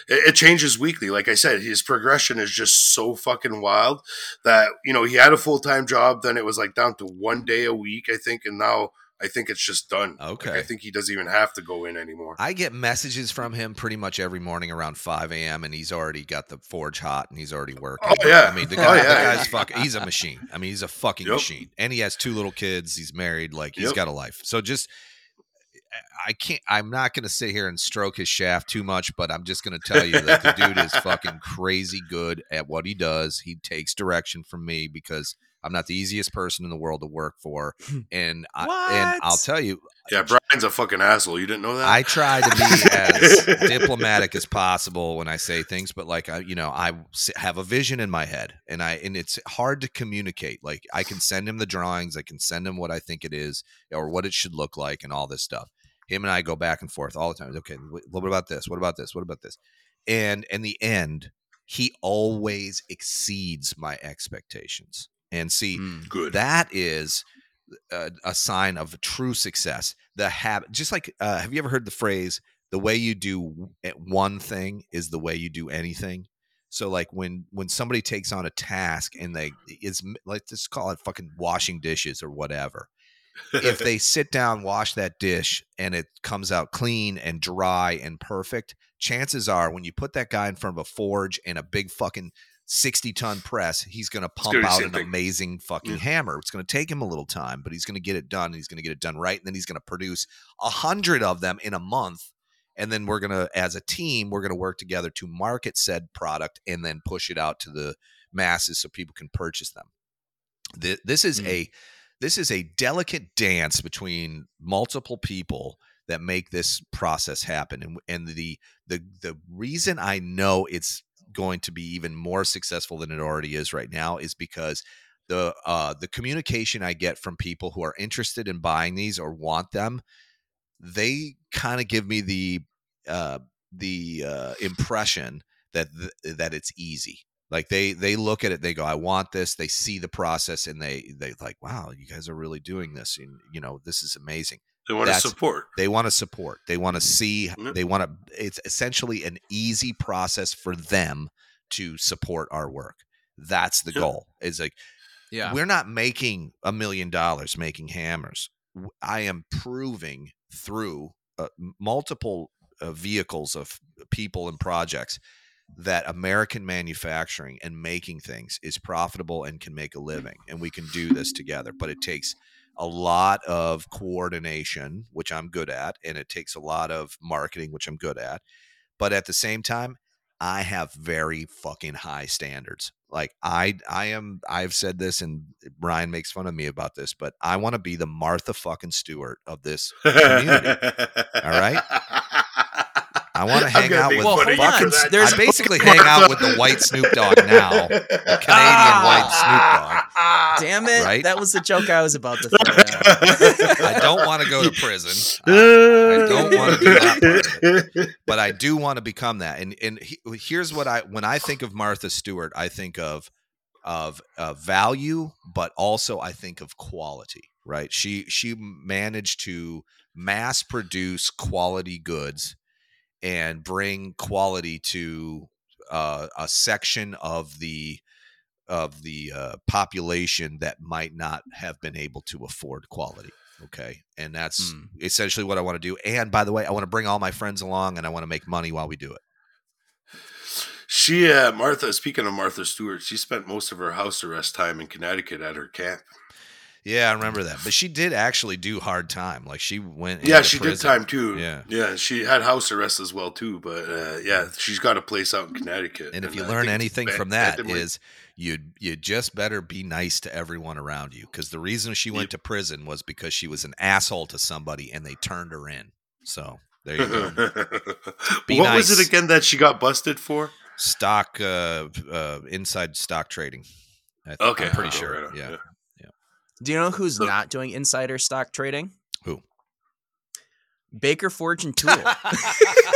it, it changes weekly. Like I said, his progression is just so fucking wild that, you know, he had a full time job, then it was like down to one day a week, I think, and now I think it's just done. Like, Okay. I think he doesn't even have to go in anymore. I get messages from him pretty much every morning around 5 a.m. and he's already got the forge hot and he's already working. Oh, yeah. I mean, the guy, Oh, guy, the yeah. guy's fuck, he's a machine. I mean, he's a fucking Yep. machine. And he has two little kids. He's married. Like, he's Yep. got a life. So just, I can't, I'm not going to sit here and stroke his shaft too much, but I'm just going to tell you that the dude is <laughs> fucking crazy good at what he does. He takes direction from me because I'm not the easiest person in the world to work for. <laughs> And, I, and I'll tell you, uh, Yeah, Bryan's a fucking asshole. You didn't know that? I try to be as <laughs> diplomatic as possible when I say things, but like I, you know, I have a vision in my head, and I and it's hard to communicate. Like I can send him the drawings, I can send him what I think it is or what it should look like, and all this stuff. Him and I go back and forth all the time. Okay, what about this? What about this? What about this? And in the end, he always exceeds my expectations. And see, Mm. Good. that is a, a sign of true success. The habit, just like, uh, have you ever heard the phrase, the way you do one thing is the way you do anything? So like when when somebody takes on a task and they is let's just call it fucking washing dishes or whatever. if <laughs> they sit down, wash that dish, and it comes out clean and dry and perfect, chances are when you put that guy in front of a forge and a big fucking 60 ton press, he's going to pump gonna be the out an thing. amazing fucking Yeah. hammer. It's going to take him a little time, but he's going to get it done. And he's going to get it done right. And then he's going to produce a hundred of them in a month. And then we're going to, as a team, we're going to work together to market said product and then push it out to the masses so people can purchase them. Th- This is Mm. a this is a delicate dance between multiple people that make this process happen and and the the the reason I know it's going to be even more successful than it already is right now is because the uh the communication I get from people who are interested in buying these or want them they kind of give me the uh the uh impression that th- that it's easy. Like they they look at it they go i want this they see the process and they they like wow you guys are really doing this and you know this is amazing they want to support. they want to support they want to see Yep. they want to it's essentially an easy process for them to support our work that's the Yep. goal is like Yeah. we're not making a million dollars making hammers I am proving through uh, multiple uh, vehicles of people and projects that american manufacturing and making things is profitable and can make a living and we can do this together but it takes a lot of coordination which i'm good at and it takes a lot of marketing which i'm good at but at the same time i have very fucking high standards like i i am i've said this and bryan makes fun of me about this but i want to be the martha fucking stewart of this community. All right? <laughs> I want to hang out with Well, hold fucking. There's- I basically hang out with the white Snoop Dogg now, the Canadian white Snoop Dogg. Damn it! Right? That was the joke I was about to <laughs> throw out. I don't want to go to prison. I, <laughs> I don't want to do that part of it. but I do want to become that. And and he, here's what I when I think of Martha Stewart, I think of of uh, value, but also I think of quality. Right? She she managed to mass produce quality goods and bring quality to uh, a section of the of the uh, population that might not have been able to afford quality. Okay, and that's Mm. essentially what I want to do. And by the way, I want to bring all my friends along, and I want to make money while we do it. She, uh, Martha, speaking of Martha Stewart, she spent most of her house arrest time in Connecticut at her camp. Yeah, I remember that. But she did actually do hard time. Like she went. Yeah, she did time too. Yeah. Yeah, she had house arrest as well too. But uh, yeah, she's got a place out in Connecticut. And if you I learn anything from that Bantam- you you just better be nice to everyone around you because the reason she went Yep. to prison was because she was an asshole to somebody and they turned her in. So there you go. <laughs> Be what was it again that she got busted for? stock uh, uh inside stock trading. I th- Okay, I'm pretty oh, sure. right on, yeah. Do you know who's So- not doing insider stock trading? Who? Baker Forge and Tool. <laughs> I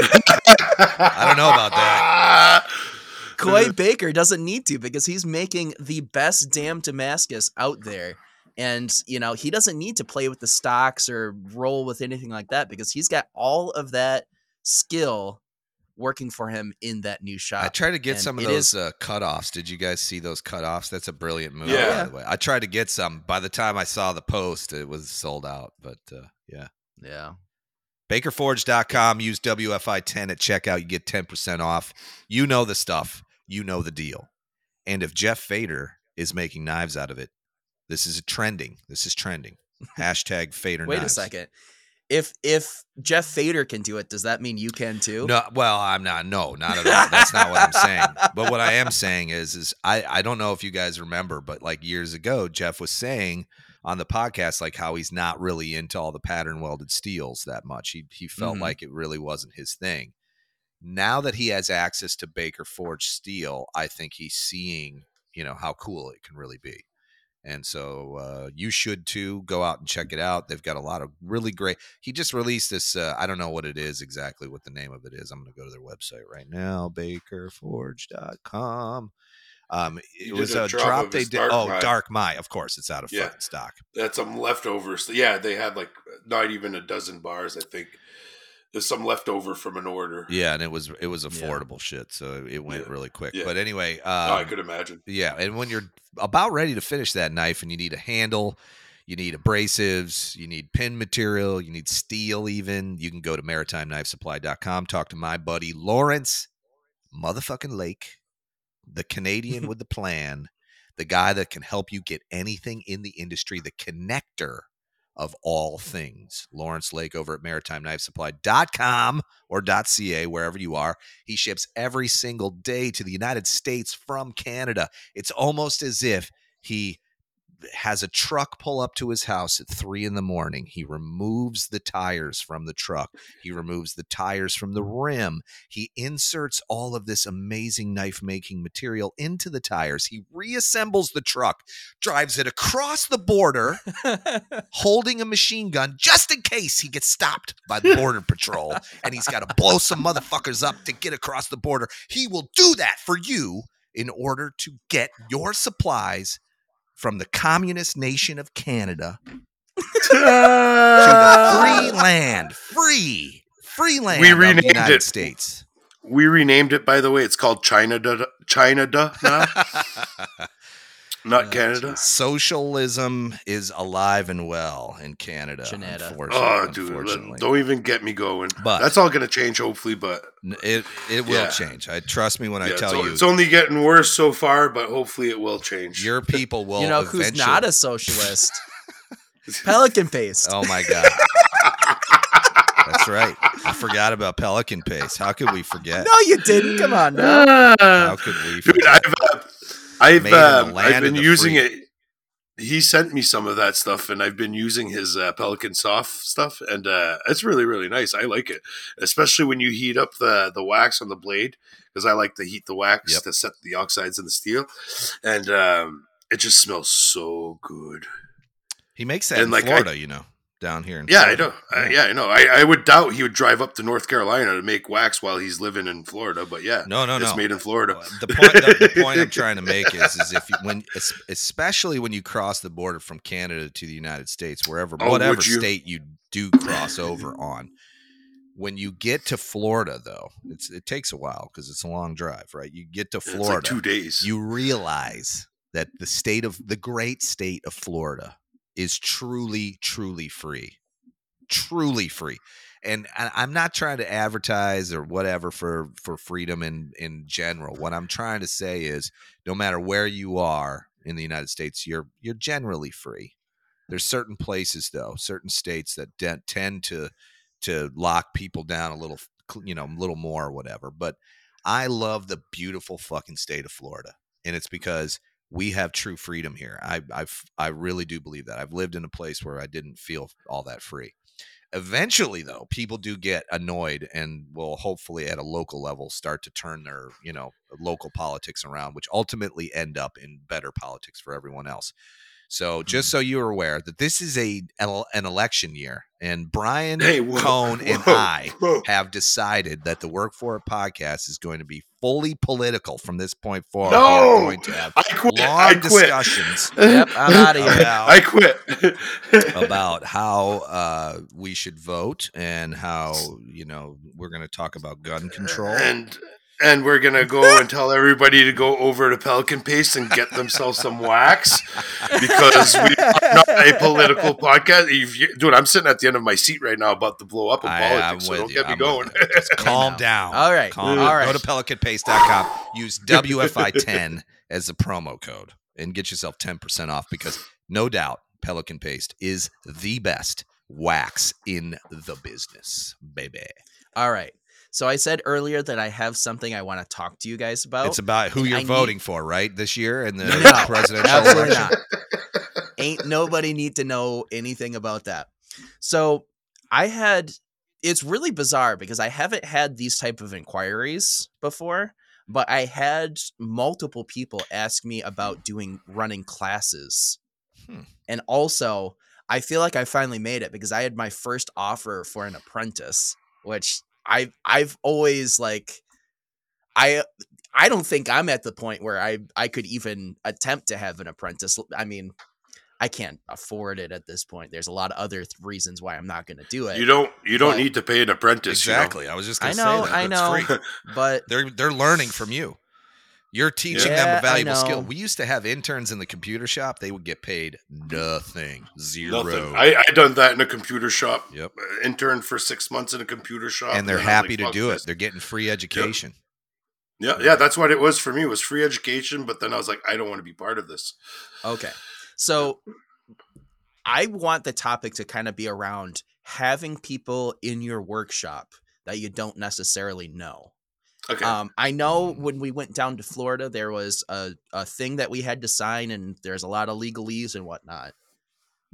don't know about that. <laughs> Coy Baker doesn't need to because he's making the best damn Damascus out there. And, you know, he doesn't need to play with the stocks or roll with anything like that because he's got all of that skill working for him in that new shop. I tried to get And some of those is- uh, cutoffs. Did you guys see those cutoffs? That's a brilliant move. Yeah. By the way, I tried to get some. By the time I saw the post, it was sold out. But uh, yeah, Yeah. BakerForge.com. Use WFI10 at checkout. You get 10% off. You know the stuff. You know the deal. And if Geoff Feder is making knives out of it, this is trending. This is trending. <laughs> Hashtag Fader Wait knives. a second. If if Geoff Feder can do it, does that mean you can too? No, well, I'm not. No, not at all. That's not what I'm saying. <laughs> But what I am saying is, is I I don't know if you guys remember, but like years ago, Jeff was saying on the podcast like how he's not really into all the pattern welded steels that much. He he felt Mhm. like it really wasn't his thing. Now that he has access to Baker Forge steel, I think he's seeing you know how cool it can really be. And so uh, you should too. Go out and check it out. They've got a lot of really great. He just released this. Uh, I don't know what it is exactly, what the name of it is. I'm going to go to their website right now, bakerforge.com. Um, it was a a drop drop they did. Oh. Dark My, Of course, it's out of Yeah. stock. That's some leftovers. Yeah, they had like not even a dozen bars. I think there's some leftover from an order. Yeah, and it was it was Yeah. affordable shit, so it went Yeah. really quick. Yeah. But anyway, Oh, I um, could imagine. Yeah, and when you're about ready to finish that knife and you need a handle, you need abrasives, you need pin material, you need steel even, you can go to maritimeknifesupply.com, talk to my buddy Lawrence motherfucking Lake, the Canadian <laughs> with the plan, the guy that can help you get anything in the industry, the connector of all things. Lawrence Lake over at maritimeknifesupply.com or .ca wherever you are. He ships every single day to the United States from Canada. It's almost as if he has a truck pull up to his house at three in the morning. He removes the tires from the truck. He removes the tires from the rim. He inserts all of this amazing knife making material into the tires. He reassembles the truck, drives it across the border, <laughs> holding a machine gun just in case he gets stopped by the border patrol and he's got to blow some motherfuckers up to get across the border. He will do that for you in order to get your supplies from the communist nation of Canada <laughs> to the free land, free, free land We of the renamed United it. States. We renamed it, by the way. It's called China China now, <laughs> not Oh, Canada. Socialism is alive and well in Canada. Canada. Unfortunately, Oh, dude, unfortunately. don't even get me going. But- that's all going to change, hopefully. But It it will Yeah. change. I trust me when I tell it's, you. it's only getting worse so far. But hopefully, it will change. your <laughs> people will. you know who's not a socialist? <laughs> Pelican paste. Oh my god. That's right. I forgot about Pelican Paste. How could we forget? No, you didn't. Come on now. How could we Dude, forget? I've uh, I've, Made in the uh, land I've been using free. it. He sent me some of that stuff, and I've been using his uh, Pelican Soft stuff, and uh, it's really really nice. I like it, especially when you heat up the the wax on the blade, because I like to heat the wax Yep. to set the oxides in the steel, and um, it just smells so good. He makes that and in like I- Florida, you know, down here in Yeah, I Florida. know. Uh, yeah, I know. I, I would doubt he would drive up to North Carolina to make wax while he's living in Florida, but yeah, No, no, it's no. made in Florida. The point, the, the <laughs> point I'm trying to make is, is if you, when, especially when you cross the border from Canada to the United States, wherever, Oh, whatever you? state you do cross over on, when you get to Florida, though, it's it takes a while because it's a long drive, right? You get to It's like Florida, two days. you realize that the state of the great state of Florida is truly, truly free, truly free. And I- I'm not trying to advertise or whatever for for freedom in in general. What I'm trying to say is, no matter where you are in the United States, you're you're generally free. There's certain places though, certain states that de- tend to to lock people down a little, you know, a little more or whatever. But I love the beautiful fucking state of Florida, and it's because we have true freedom here. I I've, I really do believe that. I've lived in a place where I didn't feel all that free. Eventually, though, people do get annoyed and will hopefully at a local level start to turn their you know local politics around, which ultimately end up in better politics for everyone else. So just Mm. so you're aware that this is a an election year, and Bryan Hey, whoa, Kohn and I whoa. have decided that the Work For It podcast is going to be fully political from this point forward. No! We are going to have I quit. long I quit. discussions <laughs> Yep, I'm <laughs> outta here. about I quit. <laughs> about how uh, we should vote and how you know we're going to talk about gun control. and and we're gonna go and tell everybody to go over to Pelican Paste and get themselves some wax because we are not a political podcast. If you, dude, I'm sitting at the end of my seat right now about to blow up in I- I'm politics, so don't you. get me I'm going. Just <laughs> calm down. All right. Calm All down. right. Go to pelicanpaste.com. Use <laughs> WFI10 as the promo code and get yourself 10% off because no doubt Pelican Paste is the best wax in the business, baby. All right. So I said earlier that I have something I want to talk to you guys about. it's about who you're I need- voting for, right? This year in the No, presidential election. not. Ain't nobody need to know anything about that. So I had it's really bizarre because I haven't had these type of inquiries before, but I had multiple people ask me about doing running classes. Hmm. And also, I feel like I finally made it because I had my first offer for an apprentice, which I I've always like I I don't think I'm at the point where I I could even attempt to have an apprentice. I mean, I can't afford it at this point. There's a lot of other th- reasons why I'm not going to do it. you don't you don't But- need to pay an apprentice. you know? Exactly. I was just I going to know, say that. I That's know. free. but They're they're learning from you. You're teaching them a valuable skill. We used to have interns in the computer shop. They would get paid nothing, zero, Nothing. I, I done that in a computer shop. Yep. Uh, Interned for six months in a computer shop, and they're then I was happy like, to do this." it. They're getting free education. Yeah, yeah, that's what it was for me. It was free education, but then I was like, I don't want to be part of this. Okay. So I want the topic to kind of be around having people in your workshop that you don't necessarily know. Okay. Um, I know when we went down to Florida, there was a, a thing that we had to sign, and there's a lot of legalese and whatnot.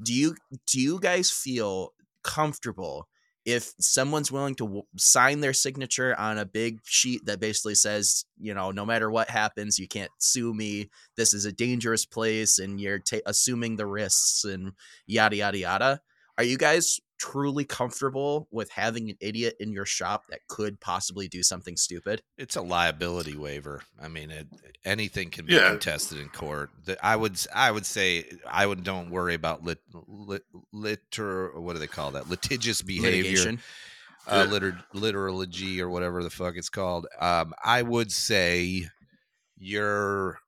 Do you do you guys feel comfortable if someone's willing to w- sign their signature on a big sheet that basically says, you know, no matter what happens, you can't sue me. This is a dangerous place, and you're ta- assuming the risks and yada yada yada. Are you guys truly comfortable with having an idiot in your shop that could possibly do something stupid? It's a liability waiver. I mean, it, anything can be Yeah. contested in court. The, I would, s- I would say, I would don't worry about lit, lit, liter, what do they call that? Litigious behavior, Litigation. uh, liter, literalogy or whatever the fuck it's called. Um, I would say you're,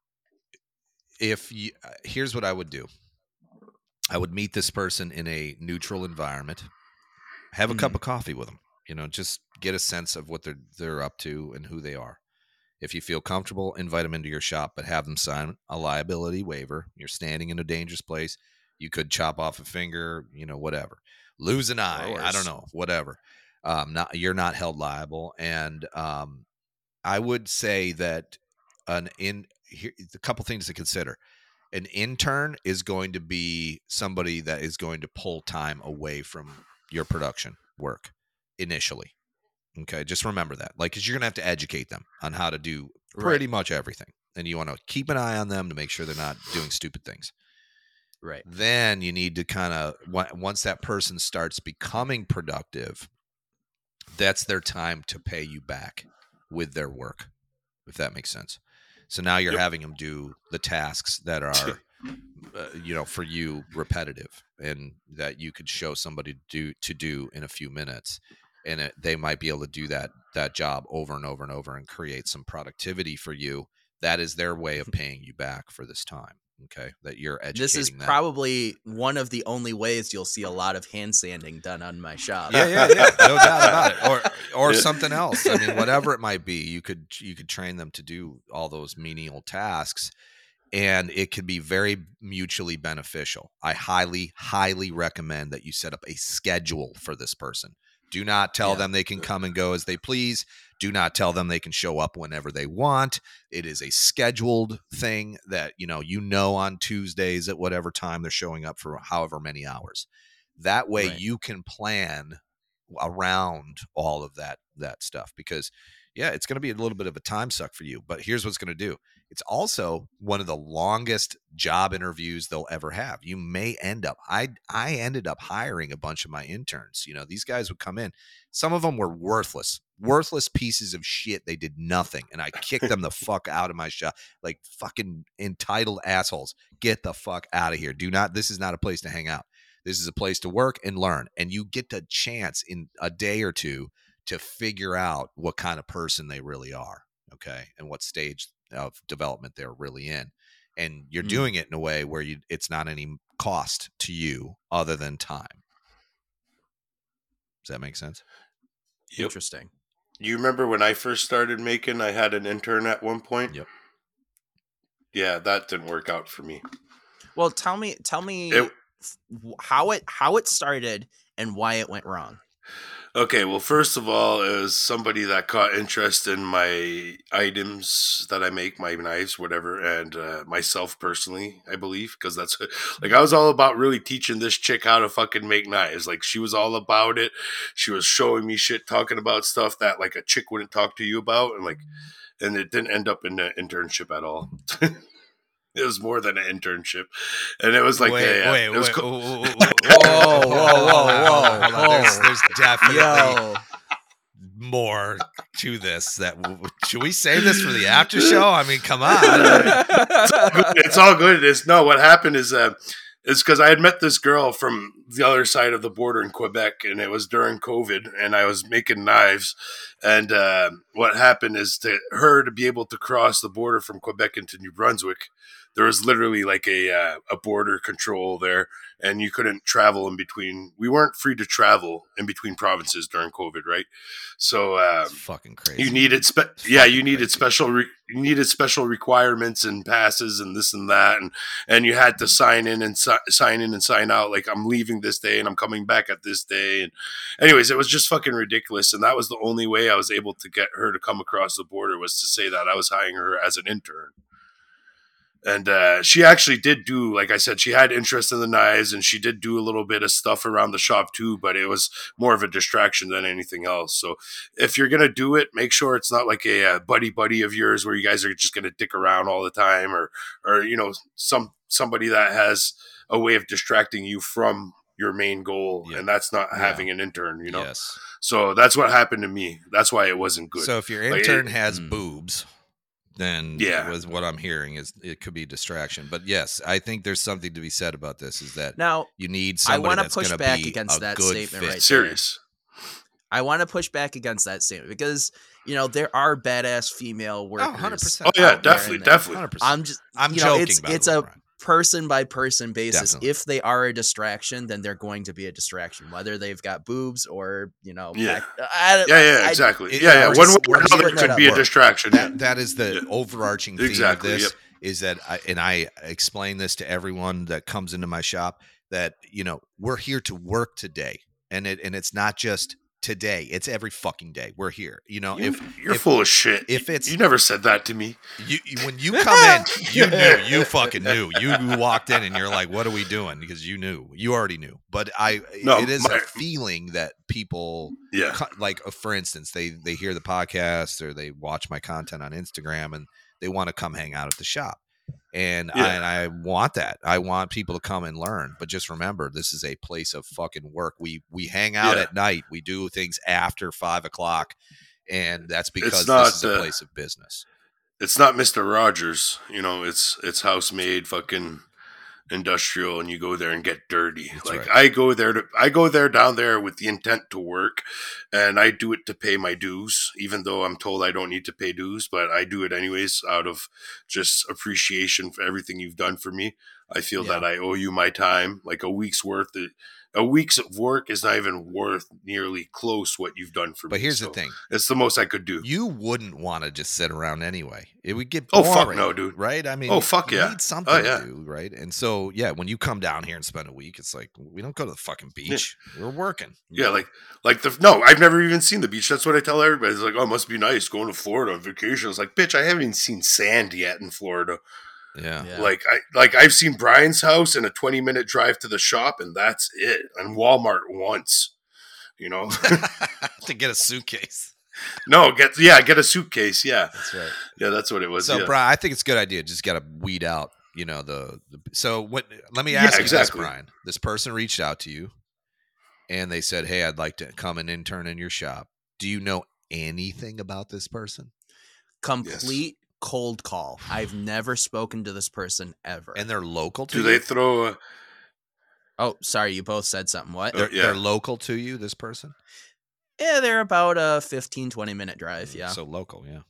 if you, uh, here's what I would do. I would meet this person in a neutral environment, have a cup of coffee with them. You know, just get a sense of what they're they're up to and who they are. If you feel comfortable, invite them into your shop, but have them sign a liability waiver. You're standing in a dangerous place. You could chop off a finger, you know, whatever. Lose an eye, I don't know, whatever. Um, not you're not held liable, and um, I would say that an in here a couple things to consider. An intern is going to be somebody that is going to pull time away from your production work initially. Okay, just remember that. Like, because you're gonna have to educate them on how to do pretty much everything, and you want to keep an eye on them to make sure they're not doing stupid things. Right. Then you need to kind of once that person starts becoming productive, that's their time to pay you back with their work, if that makes sense. So now you're Yep. having them do the tasks that are, <laughs> uh, you know, for you repetitive, and that you could show somebody to do to do in a few minutes, and it, they might be able to do that that job over and over and over and create some productivity for you. That is their way of paying you back for this time. Okay, that you're educating. This is them. probably one of the only ways you'll see a lot of hand sanding done on my <laughs> shop. yeah, yeah, yeah, no doubt about it. Or or Yeah. something else. I mean, whatever it might be, you could you could train them to do all those menial tasks, and it could be very mutually beneficial. I highly, highly recommend that you set up a schedule for this person. Do not tell Yeah. them they can come and go as they please. Do not tell them they can show up whenever they want. It is a scheduled thing that you know you know on Tuesdays at whatever time they're showing up for however many hours. That way Right. you can plan around all of that that stuff because yeah, it's going to be a little bit of a time suck for you. But here's what's going to do it's also one of the longest job interviews they'll ever have. You may end up, I, I ended up hiring a bunch of my interns. You know, these guys would come in, some of them were worthless, worthless pieces of shit. They did nothing. And I kicked them the fuck out of my shop like fucking entitled assholes. Get the fuck out of here. Do not, this is not a place to hang out. This is a place to work and learn. And you get the chance in a day or two to figure out what kind of person they really are okay and what stage of development they're really in and you're mm. doing it in a way where you it's not any cost to you other than time does that make sense yep. interesting you remember when i first started making? I had an intern at one point. Yep. Yeah that didn't work out for me. Well tell me tell me it, how it how it started and why it went wrong Okay, well, first of all, as somebody that caught interest in my items that I make, my knives, whatever, and uh, myself personally, I believe, because that's <laughs> like I was all about really teaching this chick how to fucking make knives. Like she was all about it. She was showing me shit, talking about stuff that like a chick wouldn't talk to you about, and like, and it didn't end up in an internship at all. <laughs> It was more than an internship, and it was like, wait, yeah, wait, it was wait, co- whoa, whoa, whoa, whoa, whoa, whoa, There's, there's definitely Yo. more to this. That should we save this for the after show? I mean, come on. it's, all good. it's all good. It's no. What happened is, uh, is because I had met this girl from the other side of the border in Quebec, and it was during COVID, and I was making knives. And uh, what happened is to her to be able to cross the border from Quebec into New Brunswick there was literally like a uh, a border control there, and you couldn't travel in between. We weren't free to travel in between provinces during COVID, right? So uh, fucking crazy. You needed spe- yeah, you needed crazy. special re- you needed special requirements and passes and this and that, and and you had to sign in and si- sign in and sign out. Like I'm leaving this day and I'm coming back at this day. And anyways, it was just fucking ridiculous, and that was the only way I was able to get her to come across the border was to say that I was hiring her as an intern and uh, she actually did do like i said she had interest in the knives and she did do a little bit of stuff around the shop too but it was more of a distraction than anything else. So if you're gonna do it make sure it's not like a, a buddy buddy of yours where you guys are just gonna dick around all the time or or you know some somebody that has a way of distracting you from your main goal and that's not yeah. having an intern you know? Yes. So that's what happened to me. That's why it wasn't good. So if your intern like, it, has mm. boobs then yeah was what i'm hearing is it could be distraction but yes i think there's something to be said about this is that now you need somebody I want to push back against that statement fit. right serious i want to push back against that statement because you know there are badass female oh, workers oh, 100%. oh yeah definitely definitely 100%. i'm just i'm you joking know, it's, it's a person by person basis. Definitely. If they are a distraction, then they're going to be a distraction, whether they've got boobs or you know. Yeah, back, uh, I, yeah, yeah, exactly. I, yeah, yeah. One way or another could be a distraction. That, that is the yeah. overarching theme exactly, of this. Yep. Is that, I, and I explain this to everyone that comes into my shop that you know we're here to work today, and it and it's not just today. It's every fucking day. We're here. You know, you, if you're if, full of shit. If it's you never said that to me. You, when you <laughs> come in, <laughs> you knew. You fucking knew. You walked in and you're like, "What are we doing?" Because you knew. You already knew. But I, no, it is my, a feeling that people, yeah, like uh, for instance, they they hear the podcast or they watch my content on Instagram and they want to come hang out at the shop and yeah. I, and I want that. I want people to come and learn. But just remember, this is a place of fucking work. We we hang out Yeah. at night. We do things after five o'clock, and that's because not, this is a uh, place of business. It's not Mister Rogers. You know, it's it's house made fucking industrial, and you go there and get dirty. That's like right. I go there to I go there down there with the intent to work, and I do it to pay my dues, even though I'm told I don't need to pay dues, but I do it anyways out of just appreciation for everything you've done for me. I feel Yeah. that I owe you my time, like a week's worth. A week's of work is not even worth nearly close what you've done for me. But here's so the thing: it's the most I could do. you wouldn't want to just sit around anyway. It would get boring, Oh, fuck no, dude. Right? I mean, Oh, fuck you yeah. need something Oh, yeah. to do, right? And so, yeah, when you come down here and spend a week, it's like we don't go to the fucking beach. We're working. Yeah, like like the no, I've never even seen the beach. That's what I tell everybody. It's like, oh, it must be nice going to Florida on vacation. It's like, bitch, I haven't even seen sand yet in Florida. Yeah. Yeah. Like I like I've seen Bryan's house and a twenty minute drive to the shop, and that's it. And Walmart once. You know, <laughs> <laughs> to get a suitcase. no, get yeah, get a suitcase. Yeah, That's right. yeah, that's what it was. So, yeah. Bryan, I think it's a good idea. Just got to weed out, you know, the, the. So, what? Let me Yeah, ask you exactly. this, Bryan. This person reached out to you, and they said, "Hey, I'd like to come and intern in your shop." Do you know anything about this person? Complete cold call. I've never spoken to this person ever. And they're local to Do you. they throw? A, oh, sorry, you both said something. What? Uh, they're, yeah. they're local to you. This person. yeah, they're about a 15, 20 minute drive. Yeah. So local, yeah.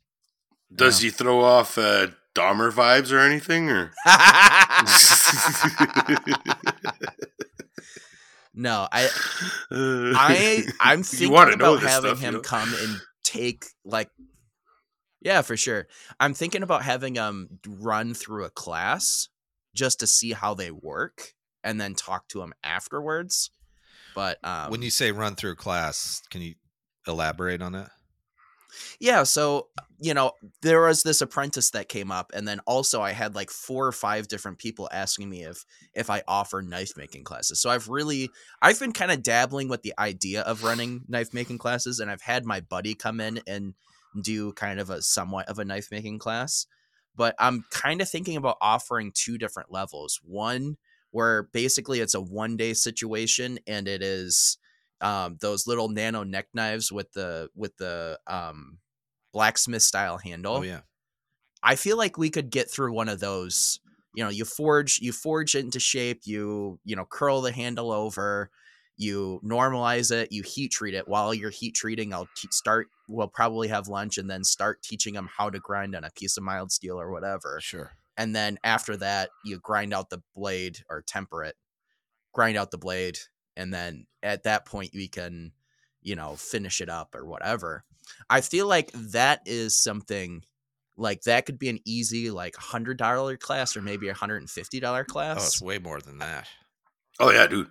does he throw off uh, Dahmer vibes or anything? Or <laughs> <laughs> no, I Uh, <laughs> I I'm You thinking wanna know about having stuff, you him know? come and take like Yeah, for sure. I'm thinking about having them run through a class just to see how they work and then talk to them afterwards. But um when you say run through a class, can you elaborate on that? Yeah, so you know, there was this apprentice that came up, and then also I had like four or five different people asking me if if I offer knife making classes. So I've really I've been kind of dabbling with the idea of running knife making classes, and I've had my buddy come in and do kind of a somewhat of a knife making class. But I'm kind of thinking about offering two different levels. One where basically it's a one day situation and it is um, those little nano neck knives with the with the um, blacksmith style handle. Oh yeah. I feel like we could get through one of those. You know, you forge you forge it into shape. You you know curl the handle over. You normalize it. You heat treat it. While you're heat treating, I'll te- start. We'll probably have lunch and then start teaching them how to grind on a piece of mild steel or whatever Sure. and then after that you grind out the blade or temper it grind out the blade and then at that point we can you know finish it up or whatever i feel like that is something like that could be an easy like hundred dollar class or maybe a hundred and fifty dollar class. Oh, class it's way more than that. oh yeah, dude.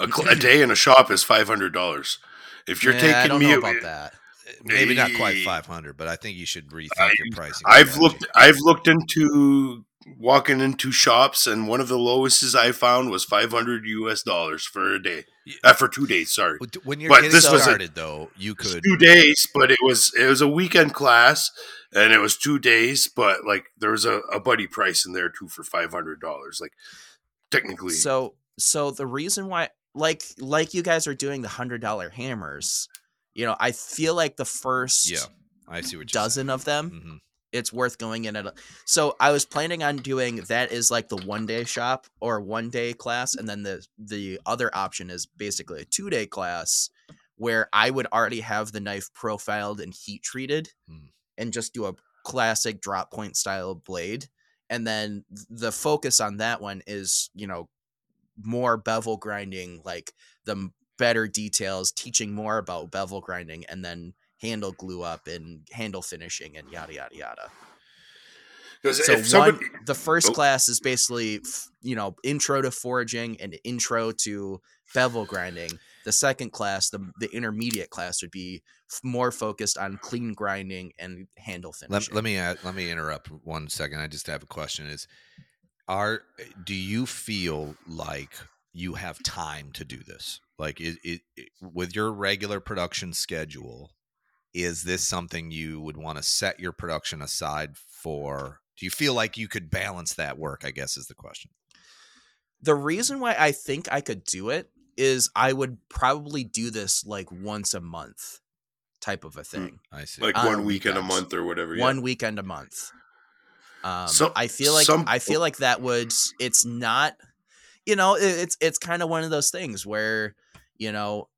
A, cl- a <laughs> day in a shop is five hundred dollars. If you're Yeah, taking i don't me, know about that Maybe not quite Eh, 500, but I think you should rethink I- your pricing. I've strategy. looked. I've looked into walking into shops, and one of the lowest I found was five hundred U.S. dollars for a day. Yeah. Uh, for two days. Sorry, When you're But getting this was a- started, though, you could. two days, but it was it was a weekend class, and it was two days. But like there was a, a buddy price in there too for five hundred dollars. Like technically, so so the reason why like like you guys are doing the hundred dollar hammers you know i feel like the first Yeah, I see what dozen of them hmm it's worth going in at a, so i was planning on doing that is like the one day shop or one day class and then the the other option is basically a two day class where i would already have the knife profiled and heat treated Hmm. and just do a classic drop point style blade. And then the focus on that one is you know more bevel grinding like the better details teaching more about bevel grinding and then handle glue up and handle finishing and yada yada yada. So if one, the first Oh. class is basically you know intro to forging and intro to bevel grinding. The second class, the the intermediate class, would be f- more focused on clean grinding and handle Let, finishing. let me add, let me interrupt one second. I just have a question. Is are do you feel like you have time to do this? Like it, it, it with your regular production schedule, is this something you would want to set your production aside for? Do you feel like you could balance that work? I guess is the question. the reason why I think I could do it is I would probably do this like once a month type of a thing. I see. like on one weekend a month or whatever. yeah. One weekend a month. Um So- I feel like some- I feel like that would it's not you know, it, it's it's kind of one of those things where, you know,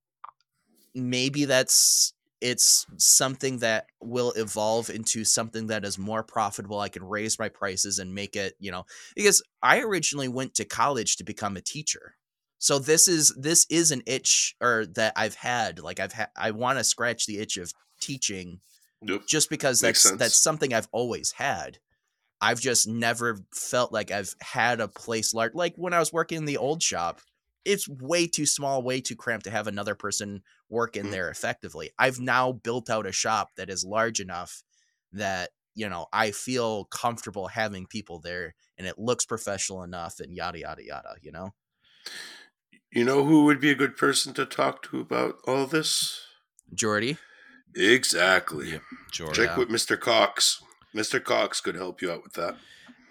maybe that's it's something that will evolve into something that is more profitable. I can raise my prices and make it, you know, because I originally went to college to become a teacher. So this is this is an itch or that I've had. Like I've had I want to scratch the itch of teaching Yep. just because Makes that's sense. that's something I've always had. I've just never felt like I've had a place large like when I was working in the old shop. It's way too small, way too cramped to have another person work in Mm. there effectively. I've now built out a shop that is large enough that, you know, I feel comfortable having people there and it looks professional enough and yada yada yada, you know? You know who would be a good person to talk to about all this? Jordy. Exactly. Yep, Jordan. Check Yeah. with Mr. Cox. Mr. Cox could help you out with that.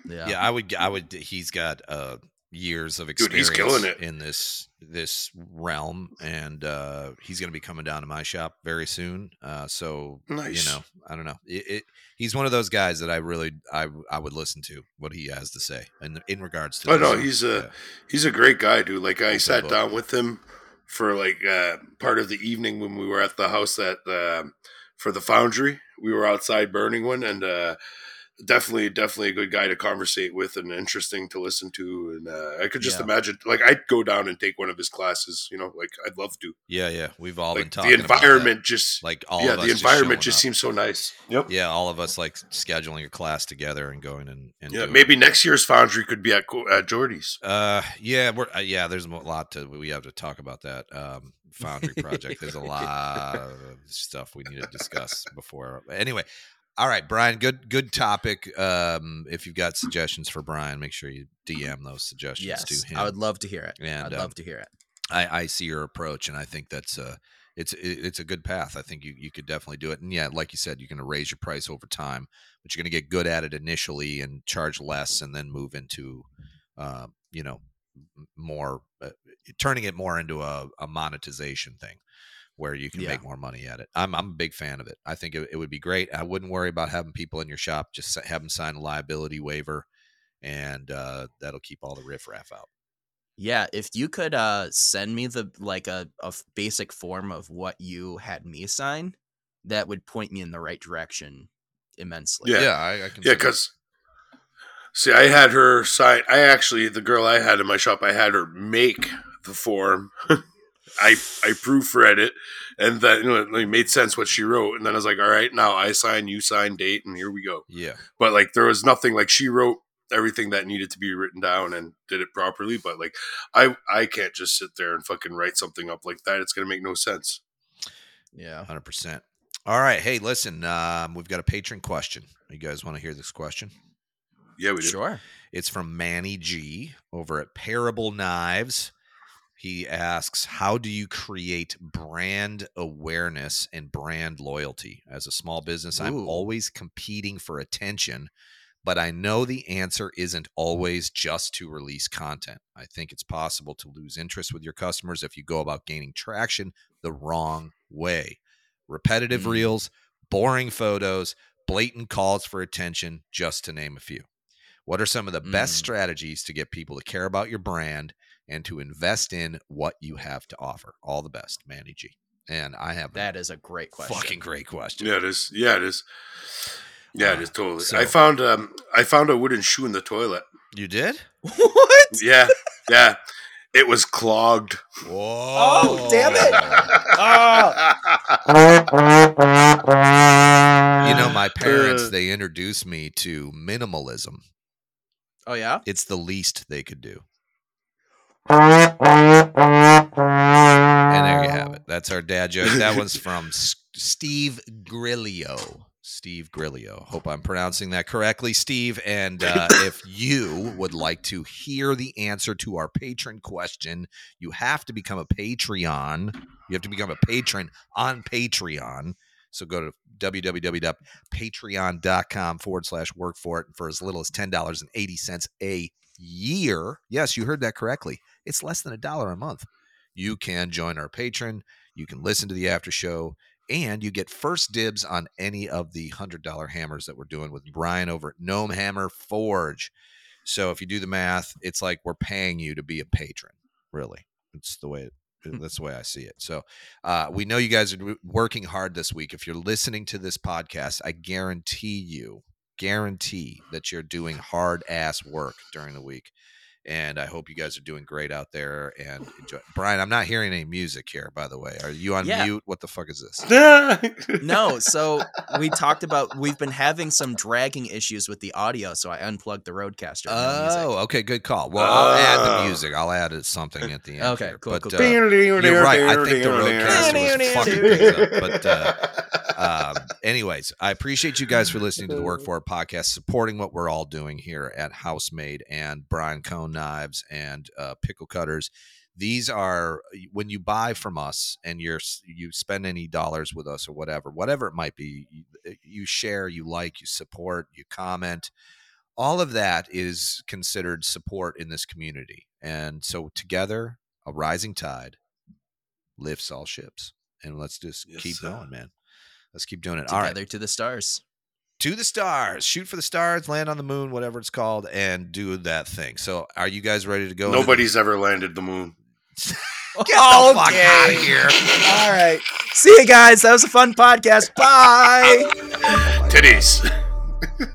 Yeah. Yeah, I would. I would. He's got uh, years of Dude, experience he's killing it. in this this realm, and uh, he's going to be coming down to my shop very soon. Uh, so Nice. you know, I don't know. It, it, he's one of those guys that I really I I would listen to what he has to say in in regards to. Oh no, he's a Yeah. he's a great guy, dude. Like I Open sat down with him for like uh, part of the evening when we were at the house that um for the foundry. We were outside burning one, and uh, definitely, definitely a good guy to conversate with and interesting to listen to. And uh, I could just Yeah. imagine, like I'd go down and take one of his classes. You know, like I'd love to. yeah, yeah. We've all been talking the about that. environment just like all yeah, of us the environment showing just seems so nice. Yep. yeah, all of us like scheduling a class together and going and, and Yeah, doing maybe next year's foundry could be at Co- at Jordy's. Uh, yeah, we're uh, yeah. There's a lot to we have to talk about that um, foundry project. There's a lot of stuff we need to discuss before. Anyway, all right, Bryan. Good good topic. Um, if you've got suggestions for Bryan, make sure you DM those suggestions Yes. to him. I would love to hear it. And, I'd um, love to hear it. I, I see your approach, and I think that's uh it's it's a good path. I think you you could definitely do it. And yeah, like you said, you're going to raise your price over time, but you're going to get good at it initially and charge less, and then move into, uh, you know, more uh, turning it more into a, a monetization thing where you can Yeah. make more money at it. I'm I'm a big fan of it. I think it, it would be great. I wouldn't worry about having people in your shop. Just have them sign a liability waiver, and uh, that'll keep all the riffraff out. Yeah, if you could uh send me the like a basic form of what you had me sign, that would point me in the right direction immensely. Yeah. I, I can. Yeah, because see, I had her sign. I actually, the girl I had in my shop, I had her make the form. <laughs> I I proofread it, and that you know it made sense what she wrote. And then I was like, all right, now I sign, you sign, date, and here we go. yeah. But like, there was nothing like she wrote everything that needed to be written down and did it properly. But like, I I can't just sit there and fucking write something up like that. It's gonna make no sense. Yeah. Hundred percent. All right. Hey, listen. Um, we've got a patron question. You guys want to hear this question? Yeah, we did. Sure. It's from Manny G over at Parable Knives. He asks, "How do you create brand awareness and brand loyalty as a small business? I'm always competing for attention, but I know the answer isn't always just to release content. I think it's possible to lose interest with your customers if you go about gaining traction the wrong way. Repetitive Mm. reels, boring photos, blatant calls for attention, just to name a few. What are some of the best Mm. strategies to get people to care about your brand and to invest in what you have to offer? All the best, Manny G. And I have That is a great a question. fucking great question. Yeah, it is. Yeah, it is. Yeah, it Uh, is totally. so- I found um I found a wooden shoe in the toilet. You did? what? Yeah, yeah. It was clogged. Whoa! Oh, damn it. oh. You know, my parents, Uh. they introduced me to minimalism. Oh yeah. It's the least they could do. And there you have it. That's our dad joke. That one's <laughs> from Steve Grillio. Steve Grillio. Hope I'm pronouncing that correctly, Steve. And uh, <laughs> if you would like to hear the answer to our patron question, you have to become a Patreon. You have to become a patron on Patreon. So go to www.patreon.com forward slash work for it for as little as $10.80 a year. Yes, you heard that correctly. It's less than a dollar a month. You can join our patron. You can listen to the after show, and you get first dibs on any of the hundred dollar hammers that we're doing with Brian over at Gnome Hammer Forge. So if you do the math, it's like we're paying you to be a patron. Really, it's the way. it, That's the way I see it. So uh, we know you guys are working hard this week. If you're listening to this podcast, I guarantee you, guarantee that you're doing hard ass work during the week. And I hope you guys are doing great out there and enjoy. Bryan, I'm not hearing any music here, by the way. Are you on Yeah. mute? What the fuck is this? <laughs> No, so we talked about we've been having some dragging issues with the audio, so I unplugged the RODECaster. no music. Oh, okay, good call. Well, I'll add the Oh. music. I'll add it- something at the end. Okay, here. cool, But, cool, uh, cool. you're right. I think the RODECaster was <laughs> fucking things up. But uh, um, anyways, I appreciate you guys for listening to the Work For It podcast, supporting what we're all doing here at Housemade and Bryan Kohn Knives and uh, Pickle Kutterz. these are when you buy from us and you're you spend any dollars with us or whatever whatever it might be you, eh, you share you like you support you comment all of that is considered support in this community. And so together a rising tide lifts all ships. And let's just Yes, keep going man. Let's keep doing it. All Together right to the stars. To the stars shoot for the stars land on the moon whatever it's called and do that thing so are you guys ready to go into the- Nobody's ever landed the moon. <laughs> Get the fuck out of here. All right. See you guys. That was a fun podcast. Bye. Titties. <laughs>